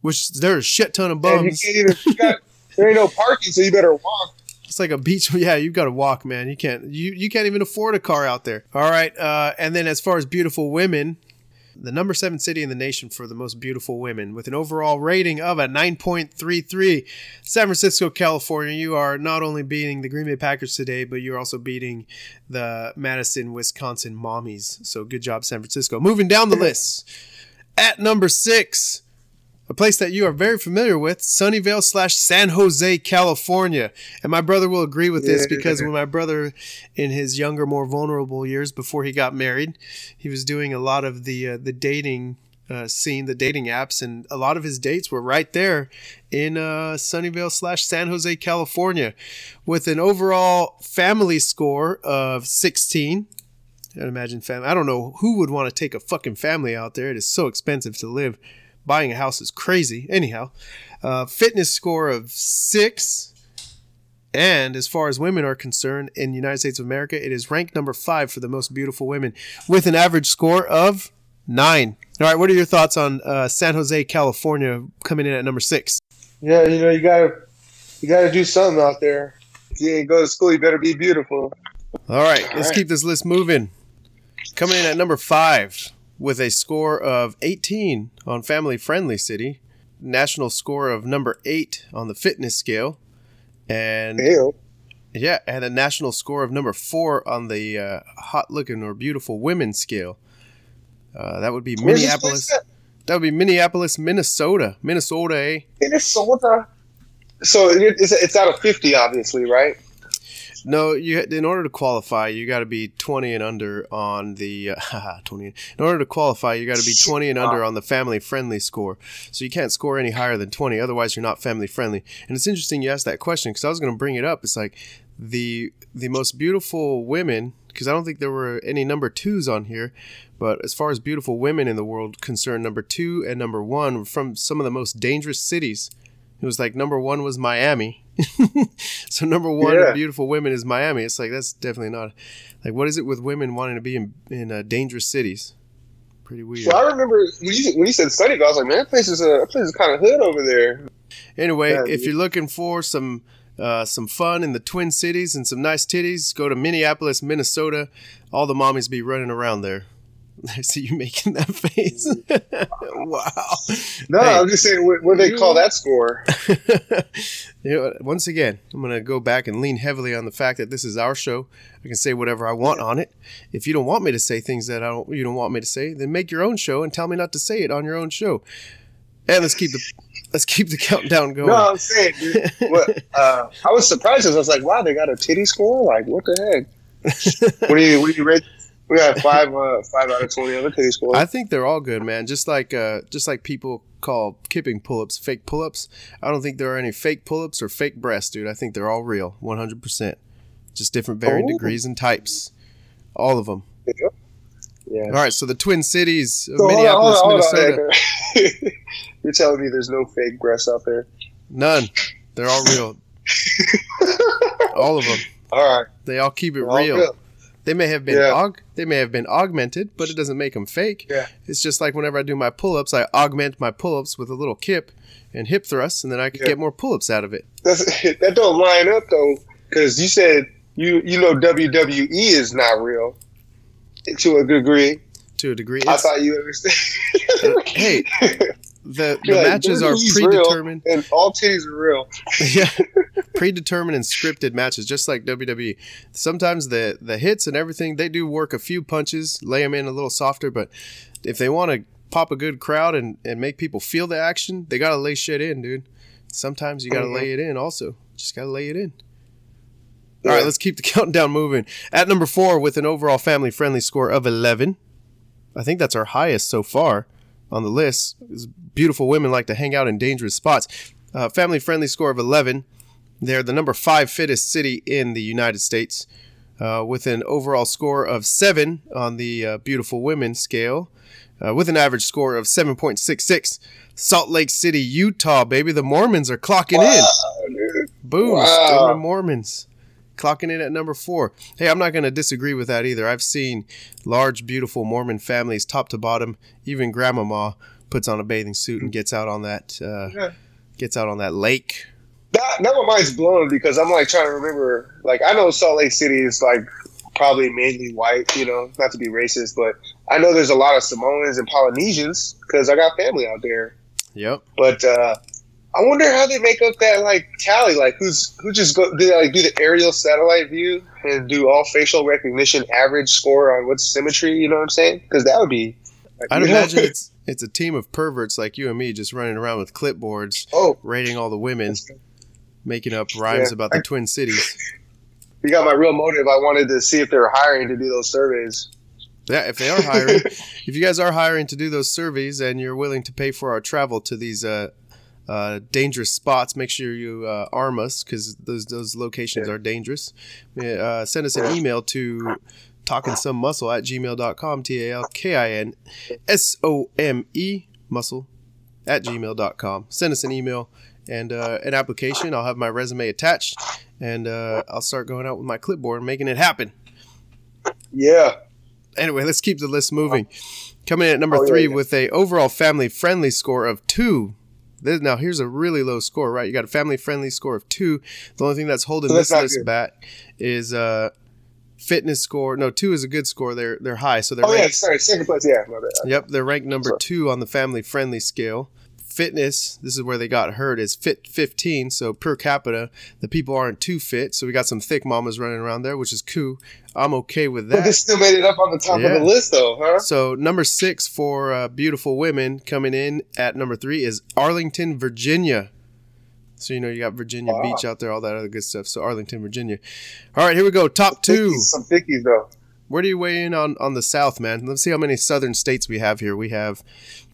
Speaker 1: which there's a shit ton of bums.
Speaker 2: can't even. You got, there ain't no parking, so you better walk.
Speaker 1: It's like a beach. [LAUGHS] Yeah, you've got to walk, man. You can't. You you can't even afford a car out there. All right. Uh, and then as far as beautiful women, the number seven city in the nation for the most beautiful women, with an overall rating of a nine point three three. San Francisco, California. You are not only beating the Green Bay Packers today, but you're also beating the Madison, Wisconsin mommies. So good job, San Francisco. Moving down the list at number six a place that you are very familiar with, Sunnyvale slash San Jose, California. And my brother will agree with this
Speaker 2: Yeah.
Speaker 1: because when my brother, in his younger, more vulnerable years before he got married, he was doing a lot of the uh, the dating uh, scene, the dating apps, and a lot of his dates were right there in uh, Sunnyvale slash San Jose, California, with an overall family score of 16. I imagine family. I don't know who would want to take a fucking family out there. It is so expensive to live buying a house is crazy. Anyhow, uh, fitness score of six. And as far as women are concerned, in the United States of America, it is ranked number five for the most beautiful women, with an average score of nine. All right, what are your thoughts on uh, San Jose, California, coming in at number six?
Speaker 2: Yeah, you know, you gotta you gotta do something out there. If you ain't go to school, you better be beautiful.
Speaker 1: All right, let's keep this list moving. Coming in at number five with a score of 18 on Family Friendly City, national score of number eight on the fitness scale, and
Speaker 2: Ew.
Speaker 1: yeah, and a national score of number four on the uh, hot looking or beautiful women scale. Uh, that would be
Speaker 2: Where's
Speaker 1: Minneapolis. That would be Minneapolis, Minnesota. Minnesota, eh?
Speaker 2: Minnesota. So it's it's out of fifty, obviously, right?
Speaker 1: No, you in order to qualify, you got to be 20 and under on the [LAUGHS] uh, 20. In order to qualify, you got to be 20 and under on the family friendly score. So you can't score any higher than 20, otherwise you're not family friendly. And it's interesting you asked that question because I was going to bring it up. It's like the the most beautiful women because I don't think there were any number twos on here. But as far as beautiful women in the world concerned, number two and number one were from some of the most dangerous cities. It was like number one was Miami. [LAUGHS] so number one
Speaker 2: Yeah.
Speaker 1: beautiful women is Miami. It's like that's definitely not like what is it with women wanting to be in in uh, dangerous cities? Pretty weird.
Speaker 2: Well, I remember when you when you said Sunnyvale, I was like, man, that place is a that place is kind of hood over there.
Speaker 1: Anyway,
Speaker 2: Yeah,
Speaker 1: if you're looking for some uh, some fun in the Twin Cities and some nice titties, go to Minneapolis, Minnesota. All the mommies be running around there. [LAUGHS] I see you making that face. [LAUGHS] wow.
Speaker 2: No,
Speaker 1: Hey.
Speaker 2: I'm just saying, what, what do they call that score? [LAUGHS]
Speaker 1: you know, once again, I'm going to go back and lean heavily on the fact that this is our show. I can say whatever I want on it. If you don't want me to say things that I don't, you don't want me to say, then make your own show and tell me not to say it on your own show. And let's keep the let's keep the countdown going.
Speaker 2: No, I'm saying, dude. What, uh, I was surprised because I was like, wow, they got a titty score. Like, what the heck? what do you what do you rate? We got five uh, five out of twenty on the titty score.
Speaker 1: I think they're all good, man. Just like uh, just like people call kipping pull-ups fake pull-ups. I don't think there are any fake pull-ups or fake breasts, dude. I think they're all real, 100. percent Just different varying
Speaker 2: Oh.
Speaker 1: degrees and types, all of them.
Speaker 2: yeah.
Speaker 1: All right, so the Twin Cities of
Speaker 2: So,
Speaker 1: Minneapolis,
Speaker 2: hold on, hold on,
Speaker 1: Minnesota.
Speaker 2: Hector. [LAUGHS] You're telling me there's no fake breasts out there?
Speaker 1: None. They're all real. [LAUGHS] all of them.
Speaker 2: All right,
Speaker 1: They all keep it
Speaker 2: all
Speaker 1: real.
Speaker 2: good.
Speaker 1: They may have been
Speaker 2: Yeah.
Speaker 1: aug- they may have been augmented, but it doesn't make them fake.
Speaker 2: Yeah.
Speaker 1: It's just like whenever I do my pull-ups, I augment my pull-ups with a little kip and hip thrusts, and then I can
Speaker 2: Yeah.
Speaker 1: get more pull-ups out of it.
Speaker 2: That's, [LAUGHS] that don't line up though, because you said you you know WWE is not real to a degree.
Speaker 1: To a degree,
Speaker 2: I thought you understand.
Speaker 1: Uh, hey, [LAUGHS] the, the
Speaker 2: You're
Speaker 1: matches are
Speaker 2: WWE's real.
Speaker 1: predetermined.
Speaker 2: and all titties are real. [LAUGHS]
Speaker 1: yeah, [LAUGHS] predetermined and scripted matches, just like WWE. Sometimes the the hits and everything they do work a few punches, lay them in a little softer. But if they want to pop a good crowd and and make people feel the action, they gotta lay shit in, dude. Sometimes you gotta
Speaker 2: Mhm.
Speaker 1: lay it in. Also, just gotta lay it in. All right, let's keep the [LAUGHS] countdown moving. At number four, with an overall family friendly score of 11. I think that's our highest so far on the list. Is Beautiful women like to hang out in dangerous spots. Uh, family friendly score of 11. They're the number five fittest city in the United States, uh, with an overall score of seven on the uh, beautiful women scale, uh, with an average score of 7.66. Salt Lake City, Utah, baby. The Mormons are clocking in.
Speaker 2: Dude.
Speaker 1: Boom,
Speaker 2: Wow.
Speaker 1: Mormons. Clocking in at number four. Hey, I'm not going to disagree with that either. I've seen large, beautiful Mormon families, top to bottom. Even Grandmama puts on a bathing suit and gets out on that uh,
Speaker 2: Yeah.
Speaker 1: gets out on that lake.
Speaker 2: That, now my mind's blown because I'm like trying to remember. Like I know Salt Lake City is like probably mainly white, you know, not to be racist, but I know there's a lot of Samoans and Polynesians because I got family out there.
Speaker 1: Yep.
Speaker 2: But uh, I wonder how they make up that like tally. Like who's who just go do they like do the aerial satellite view and do all facial recognition average score on what's symmetry? You know what I'm saying? Because that would be.
Speaker 1: I'd
Speaker 2: you know?
Speaker 1: imagine [LAUGHS] it's it's a team of perverts like you and me just running around with clipboards,
Speaker 2: oh,
Speaker 1: rating all the women, making up rhymes
Speaker 2: Yeah.
Speaker 1: about the Twin Cities. [LAUGHS]
Speaker 2: you got my real motive. I wanted to see if they were hiring to do those surveys.
Speaker 1: Yeah, if they are hiring, [LAUGHS] if you guys are hiring to do those surveys and you're willing to pay for our travel to these uh, uh, dangerous spots, make sure you uh, arm us because those those locations
Speaker 2: Yeah.
Speaker 1: are dangerous. Uh, send us an email to talking some muscle at gmail.com t a l k i n s o m e muscle at gmail.com. Send us an email and uh, an application. I'll have my resume attached and uh, I'll start going out with my clipboard and making it happen.
Speaker 2: Yeah.
Speaker 1: Anyway, let's keep the list moving. Coming in at number
Speaker 2: Oh, yeah,
Speaker 1: three
Speaker 2: yeah.
Speaker 1: with a overall family friendly score of two. This- Now here's a really low score, right? You got a family friendly score of two. The only thing that's holding
Speaker 2: So
Speaker 1: this list
Speaker 2: good.
Speaker 1: back is uh, fitness score. No, two is a good score. They're they're high, so they're
Speaker 2: Oh yeah, sorry, second place. Yeah.
Speaker 1: Yep, they're ranked number
Speaker 2: Sorry.
Speaker 1: two on the family friendly scale. Fitness, this is where they got hurt, is fit 15. So per capita, the people aren't too fit. So we got some thick mamas running around there, which is cool. I'm okay with that But
Speaker 2: this still made it up on the top
Speaker 1: Yeah.
Speaker 2: of the list, though, huh?
Speaker 1: So number six for uh, beautiful women coming in at number three is Arlington, Virginia. So you know you got Virginia
Speaker 2: Wow.
Speaker 1: Beach out there, all that other good stuff. So Arlington, Virginia. All right, here we go. Top two.
Speaker 2: Some thickies though.
Speaker 1: Where do you weigh in on, on the South, man? Let's see how many southern states we have here. We have,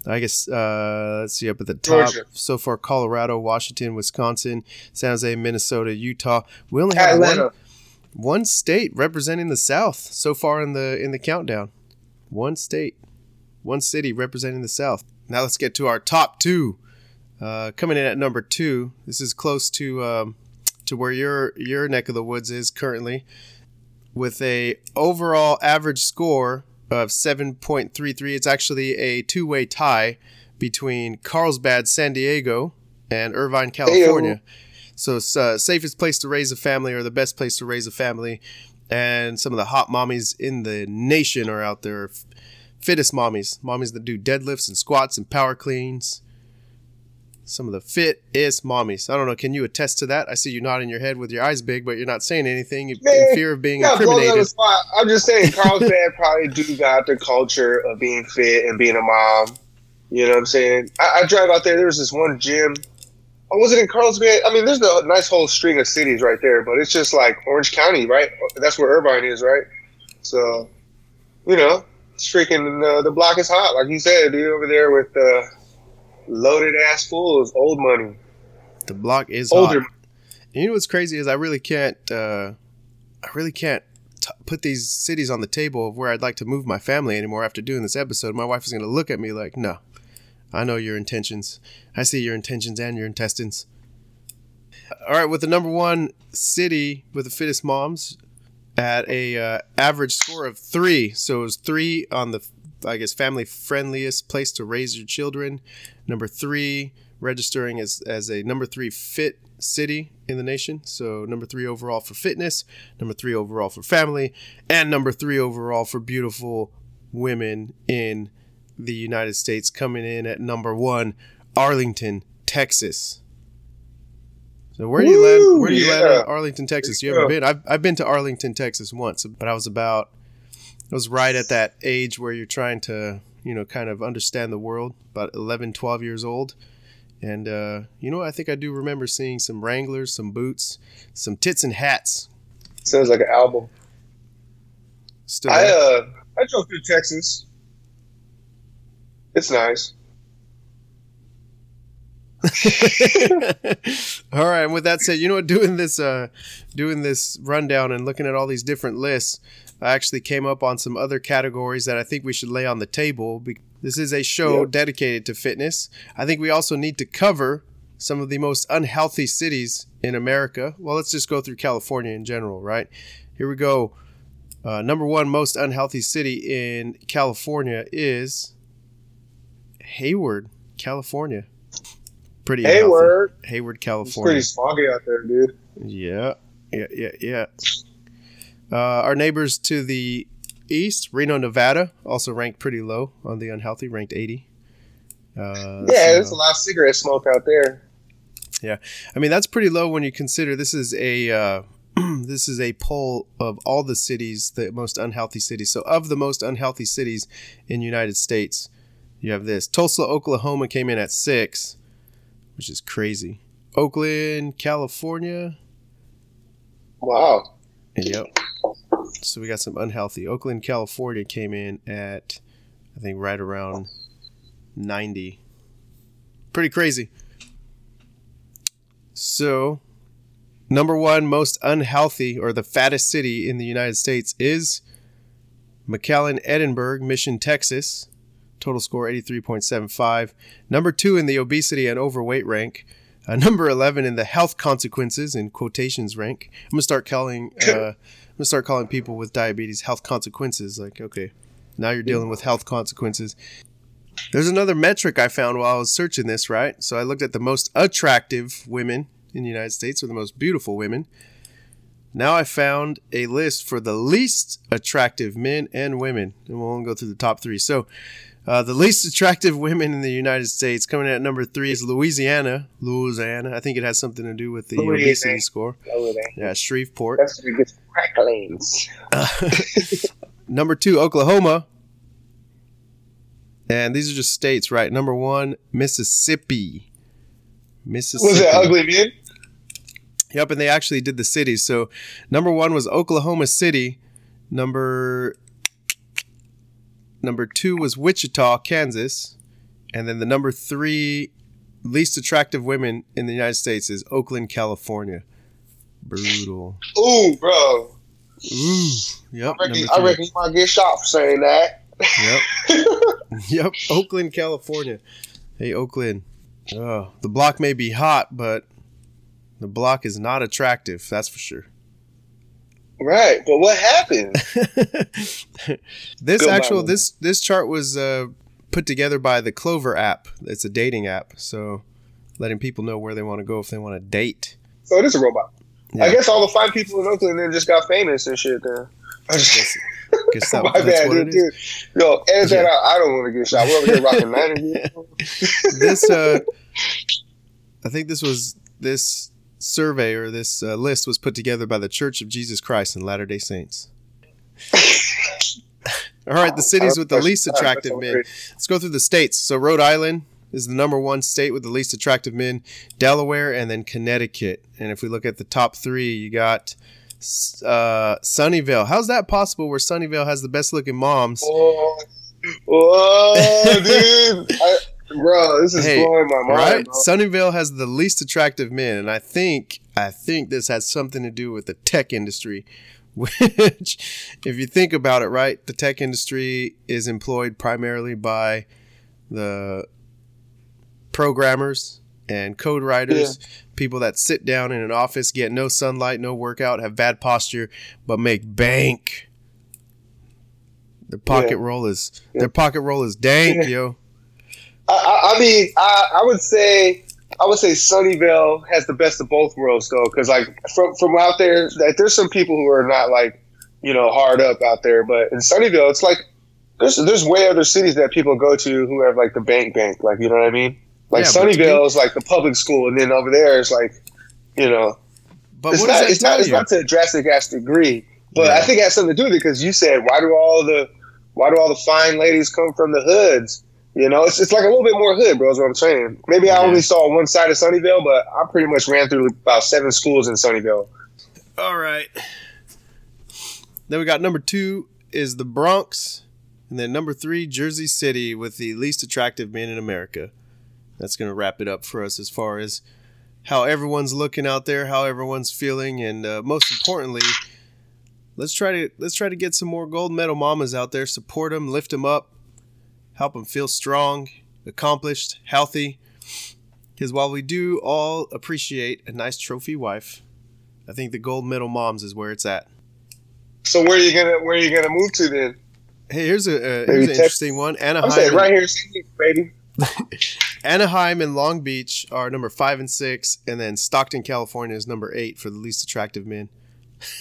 Speaker 1: I guess, uh, let's see up at the top.
Speaker 2: Georgia.
Speaker 1: So far, Colorado, Washington, Wisconsin, San Jose, Minnesota, Utah. We only have one, one state representing the South so far in the in the countdown. One state, one city representing the South. Now let's get to our top two. Uh, coming in at number two. This is close to um, to where your your neck of the woods is currently with a overall average score of 7.33. It's actually a two-way tie between Carlsbad, San Diego, and Irvine, California. So it's uh, safest place to raise a family or the best place to raise a family. And some of the hot mommies in the nation are out there. Fittest mommies, mommies that do deadlifts and squats and power cleans. Some of the fittest mommies. I don't know. Can you attest to that? I see you nodding your head with your eyes big, but you're not saying anything in
Speaker 2: Man,
Speaker 1: fear of being
Speaker 2: Yeah, blown on the
Speaker 1: incriminated.
Speaker 2: I'm just saying, Carlsbad probably do got the culture of being fit and being a mom. You know what I'm saying? I, I drive out there. There was this one gym. Oh, was it in Carlsbad? I mean, there's a nice whole string of cities right there, but it's just like Orange County, right? That's where Irvine is, right? So, you know, it's freaking uh, the block is hot, like you said, dude, over there with uh, loaded ass full of old money,
Speaker 1: The block is
Speaker 2: older.
Speaker 1: hot. You know what's crazy is I really can't. Uh, I really can't t- put these cities on the table of where I'd like to move my family anymore after doing this episode. My wife is going to look at me like, "No, I know your intentions. I see your intentions and your intestines." All right, with the number one city with the fittest moms at a uh, average score of three, so it was three on the, I guess, family friendliest place to raise your children. Number three, registering as as a number three fit city in the nation. So number three overall for fitness, number three overall for family, and number three overall for beautiful women in the United States. Coming in at number one, Arlington, Texas. So where do you land? Where do you land
Speaker 2: yeah.
Speaker 1: at Arlington, Texas? You ever been? I've I've been to Arlington, Texas once, but I was about was right at that age where you're trying to, you know, kind of understand the world, about 11, 12 years old. And, uh, you know, I think I do remember seeing some Wranglers, some boots, some tits and hats.
Speaker 2: Sounds like an album.
Speaker 1: Still
Speaker 2: I uh I drove through Texas. It's nice. [LAUGHS]
Speaker 1: all right. And with that said, you know what? Doing this, uh, doing this rundown and looking at all these different lists, I actually came up on some other categories that I think we should lay on the table. This is a show
Speaker 2: Yep.
Speaker 1: dedicated to fitness. I think we also need to cover some of the most unhealthy cities in America. Well, let's just go through California in general, right? Here we go. Uh, number one most unhealthy city in California is Hayward, California. Pretty unhealthy.
Speaker 2: Hayward.
Speaker 1: Hayward,
Speaker 2: It's
Speaker 1: California.
Speaker 2: pretty smoggy out there, dude.
Speaker 1: Yeah, yeah, yeah, yeah. Uh, our neighbors to the east, Reno, Nevada, also ranked pretty low on the unhealthy, ranked 80. Uh,
Speaker 2: Yeah, there's a lot of cigarette smoke out there.
Speaker 1: Yeah, I mean, that's pretty low when you consider this is a uh, [CLEARS THROAT] this is a poll of all the cities, the most unhealthy cities. So, of the most unhealthy cities in United States, you have this: Tulsa, Oklahoma came in at six, which is crazy. Oakland, California,
Speaker 2: Wow.
Speaker 1: Yep. So we got some unhealthy. Oakland, California came in at, I think, right around 90. Pretty crazy. So, number one most unhealthy or the fattest city in the United States is McAllen, Edinburg, Mission, Texas. total score 83.75. Number two in the obesity and overweight rank. Uh, [LAUGHS] number 11 in the health consequences in quotations rank. I'm gonna start calling. [LAUGHS] Uh, I'm gonna start calling people with diabetes health consequences. Like, okay, now you're dealing with health consequences. There's another metric I found while I was searching this. Right, so I looked at the most attractive women in the United States, or the most beautiful women. Now I found a list for the least attractive men and women, and we'll only go through the top three. So, uh, the least attractive women in the United States, coming in at number three, is Louisiana. Louisiana. I think it has something to do with the
Speaker 2: Louisiana.
Speaker 1: obesity score. Louisiana. Yeah, Shreveport.
Speaker 2: That's where gets cracklings. [LAUGHS]
Speaker 1: number two, Oklahoma. And these are just states, right? Number one, Mississippi. Mississippi.
Speaker 2: Was it ugly man?
Speaker 1: Yep, and they actually did the cities. So number one was Oklahoma City. Number number two was Wichita, Kansas, and then the number three least attractive women in the United States is Oakland, California. Brutal.
Speaker 2: Ooh, bro.
Speaker 1: Ooh. Yep.
Speaker 2: I reckon, I reckon you might get shot for saying that.
Speaker 1: Yep. [LAUGHS] yep. Oakland, California. Hey, Oakland. Oh, the block may be hot, but the block is not attractive. That's for sure.
Speaker 2: Right, but what happened? [LAUGHS]
Speaker 1: this
Speaker 2: Go
Speaker 1: actual this this chart was uh, put together by the Clover app. It's a dating app, so letting people know where they want to go if they want to date.
Speaker 2: So it is a robot.
Speaker 1: Yeah.
Speaker 2: I guess all the five people in Oakland then just got famous and shit. Then. I just,
Speaker 1: Guess [LAUGHS] that,
Speaker 2: my bad, dude, dude. Yo, edit that out. I don't want to get shot. We're over here rocking nineties. [LAUGHS]
Speaker 1: This uh, I think this was this survey or this uh, list was put together by the Church of Jesus Christ and Latter Day Saints. [LAUGHS] All right, the cities with the least attractive men. Let's go through the states. So Rhode Island is the number one state with the least attractive men. Delaware and then Connecticut. And if we look at the top three, you got uh, Sunnyvale. How's that possible? Where Sunnyvale has the best looking moms?
Speaker 2: Oh, oh dude. [LAUGHS] I, bro, this is
Speaker 1: Hey,
Speaker 2: blowing my mind.
Speaker 1: Right?
Speaker 2: Bro.
Speaker 1: Sunnyvale has the least attractive men, and I think I think this has something to do with the tech industry. [LAUGHS] Which, if you think about it, right, the tech industry is employed primarily by the programmers and code writers, people that sit down in an office, get no sunlight, no workout, have bad posture, but make bank. Their pocket
Speaker 2: Yeah.
Speaker 1: roll is
Speaker 2: Yeah.
Speaker 1: their pocket roll is dank,
Speaker 2: Yeah.
Speaker 1: yo.
Speaker 2: I, I, mean, I, I would say, I would say Sunnyvale has the best of both worlds, though, because like from from out there, like, there's some people who are not like, you know, hard up out there, but in Sunnyvale, it's like there's there's way other cities that people go to who have like the bank bank, like you know what I mean? Like
Speaker 1: Yeah,
Speaker 2: Sunnyvale is like the public school, and then over there is like, you know,
Speaker 1: But
Speaker 2: it's
Speaker 1: what
Speaker 2: not it's not it's not to a drastic ass degree, but
Speaker 1: Yeah.
Speaker 2: I think it has something to do with it because you said why do all the why do all the fine ladies come from the hoods? You know, it's, it's like a little bit more hood, bro. Is what I'm saying. Maybe I
Speaker 1: Yeah.
Speaker 2: only saw one side of Sunnyvale, but I pretty much ran through about seven schools in Sunnyvale.
Speaker 1: All right. Then we got number two is the Bronx, and then number three, Jersey City, with the least attractive men in America. That's gonna wrap it up for us as far as how everyone's looking out there, how everyone's feeling, and uh, most importantly, let's try to let's try to get some more gold medal mamas out there. Support them, lift them up, help them feel strong, accomplished, healthy. Because while we do all appreciate a nice trophy wife, I think the gold medal moms is where it's at.
Speaker 2: So where are you gonna where are you gonna move to then?
Speaker 1: Hey, here's a uh, here's an interesting one.
Speaker 2: I'm
Speaker 1: Anaheim, and,
Speaker 2: right here, baby. [LAUGHS]
Speaker 1: Anaheim and Long Beach are number five and six, and then Stockton, California is number eight for the least attractive men. [LAUGHS]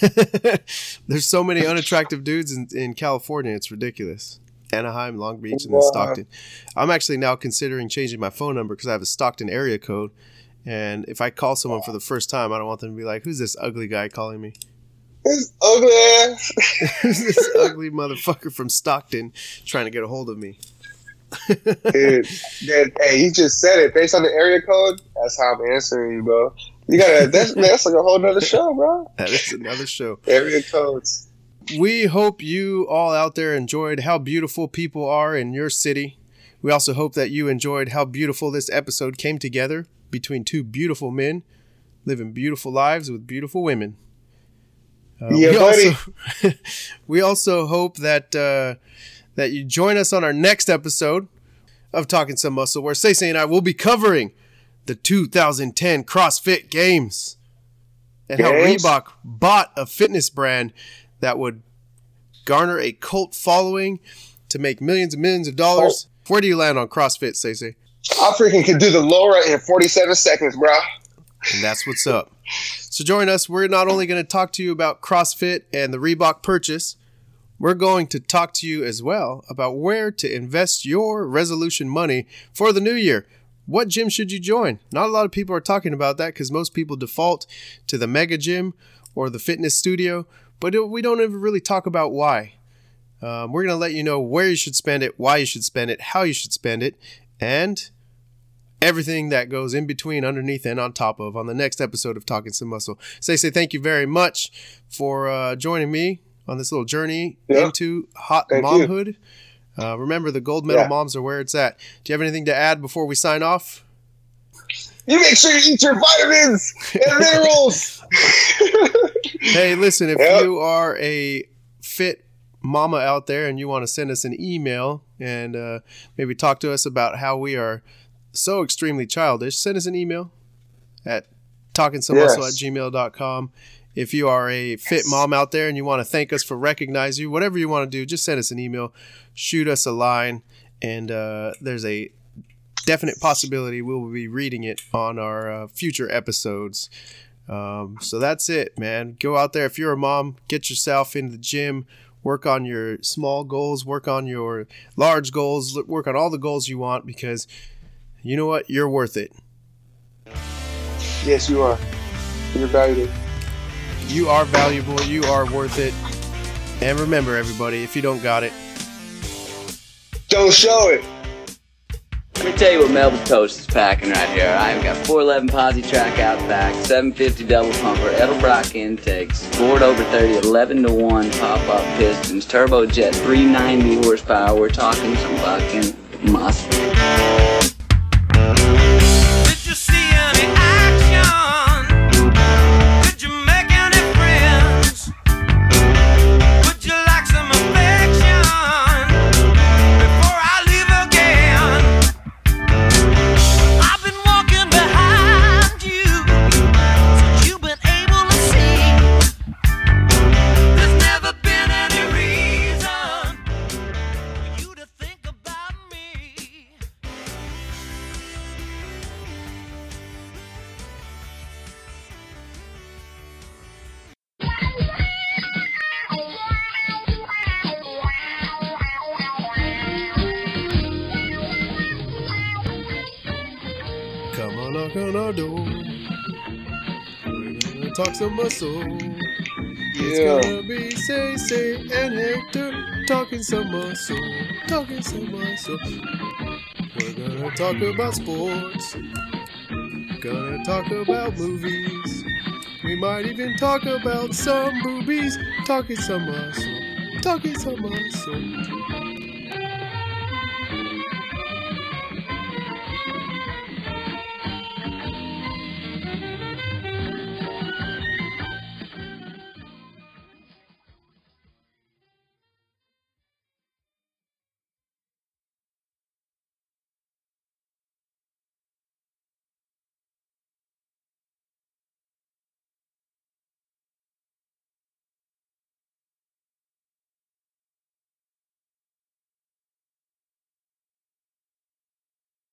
Speaker 1: There's so many unattractive dudes in, in California, it's ridiculous. Anaheim, Long Beach, and then Stockton. I'm actually now considering changing my phone number because I have a Stockton area code. And if I call someone for the first time, I don't want them to be like, "Who's this ugly guy calling me?"
Speaker 2: This ugly ass. [LAUGHS]
Speaker 1: This ugly motherfucker from Stockton trying to get a hold of me? [LAUGHS]
Speaker 2: Dude, hey, you just said it based on the area code. That's how I'm answering you, bro. You gotta. That's man, that's like a whole nother show, bro.
Speaker 1: That is another show.
Speaker 2: Area codes.
Speaker 1: We hope you all out there enjoyed how beautiful people are in your city. We also hope that you enjoyed how beautiful this episode came together between two beautiful men living beautiful lives with beautiful women. Uh,
Speaker 2: Yeah,
Speaker 1: we
Speaker 2: buddy.
Speaker 1: Also, [LAUGHS] we also hope that uh, that you join us on our next episode of Talking Some Muscle, where Stacey and I will be covering the 2010 CrossFit Games and how Reebok bought a fitness brand that would garner a cult following to make millions and millions of dollars. Oh. Where do you land on CrossFit, Stacey?
Speaker 2: I freaking can do the right in 47 seconds, bro.
Speaker 1: And that's what's up. So join us. We're not only going to talk to you about CrossFit and the Reebok purchase, we're going to talk to you as well about where to invest your resolution money for the new year. What gym should you join? Not a lot of people are talking about that because most people default to the mega gym or the fitness studio, but it, we don't ever really talk about why. Um, we're going to let you know where you should spend it, why you should spend it, how you should spend it, and everything that goes in between, underneath, and on top of on the next episode of Talking Some Muscle. Say, say thank you very much for uh, joining me on this little journey
Speaker 2: Yeah.
Speaker 1: into hot
Speaker 2: Thank
Speaker 1: momhood. Uh, remember, the gold medal
Speaker 2: Yeah.
Speaker 1: moms are where it's at. Do you have anything to add before we sign off?
Speaker 2: You make sure you eat your vitamins and minerals. [LAUGHS]
Speaker 1: Hey, listen, if
Speaker 2: Yep.
Speaker 1: you are a fit mama out there and you want to send us an email and uh, maybe talk to us about how we are so extremely childish, send us an email at talkingsomemuscle
Speaker 2: Yes.
Speaker 1: at gmail.com. If you are a fit mom out there and you want to thank us for recognizing you, whatever you want to do, just send us an email, shoot us a line, and uh, there's a definite possibility we'll be reading it on our uh, future episodes. Um, so that's it, man. Go out there. If you're a mom, get yourself into the gym, work on your small goals, work on your large goals, work on all the goals you want because you know what? You're worth it.
Speaker 2: yes, you are. You're valuable.
Speaker 1: You are valuable. You are worth it. And remember, everybody, if you don't got it,
Speaker 2: Don't show it.
Speaker 3: Let me tell you what Melba Toast is packing right here. I've got 411 Posi track out back, 750 double pumper, Edelbrock intakes, Ford over 30, 11 to 1 pop up pistons, turbojet 390 horsepower. We're talking some fucking muscle.
Speaker 1: Some muscle. It's
Speaker 2: Yeah.
Speaker 1: gonna be Say Say and Hector talking some muscle, talking some muscle. We're gonna talk about sports, gonna talk about movies. We might even talk about some boobies, talking some muscle, talking some muscle.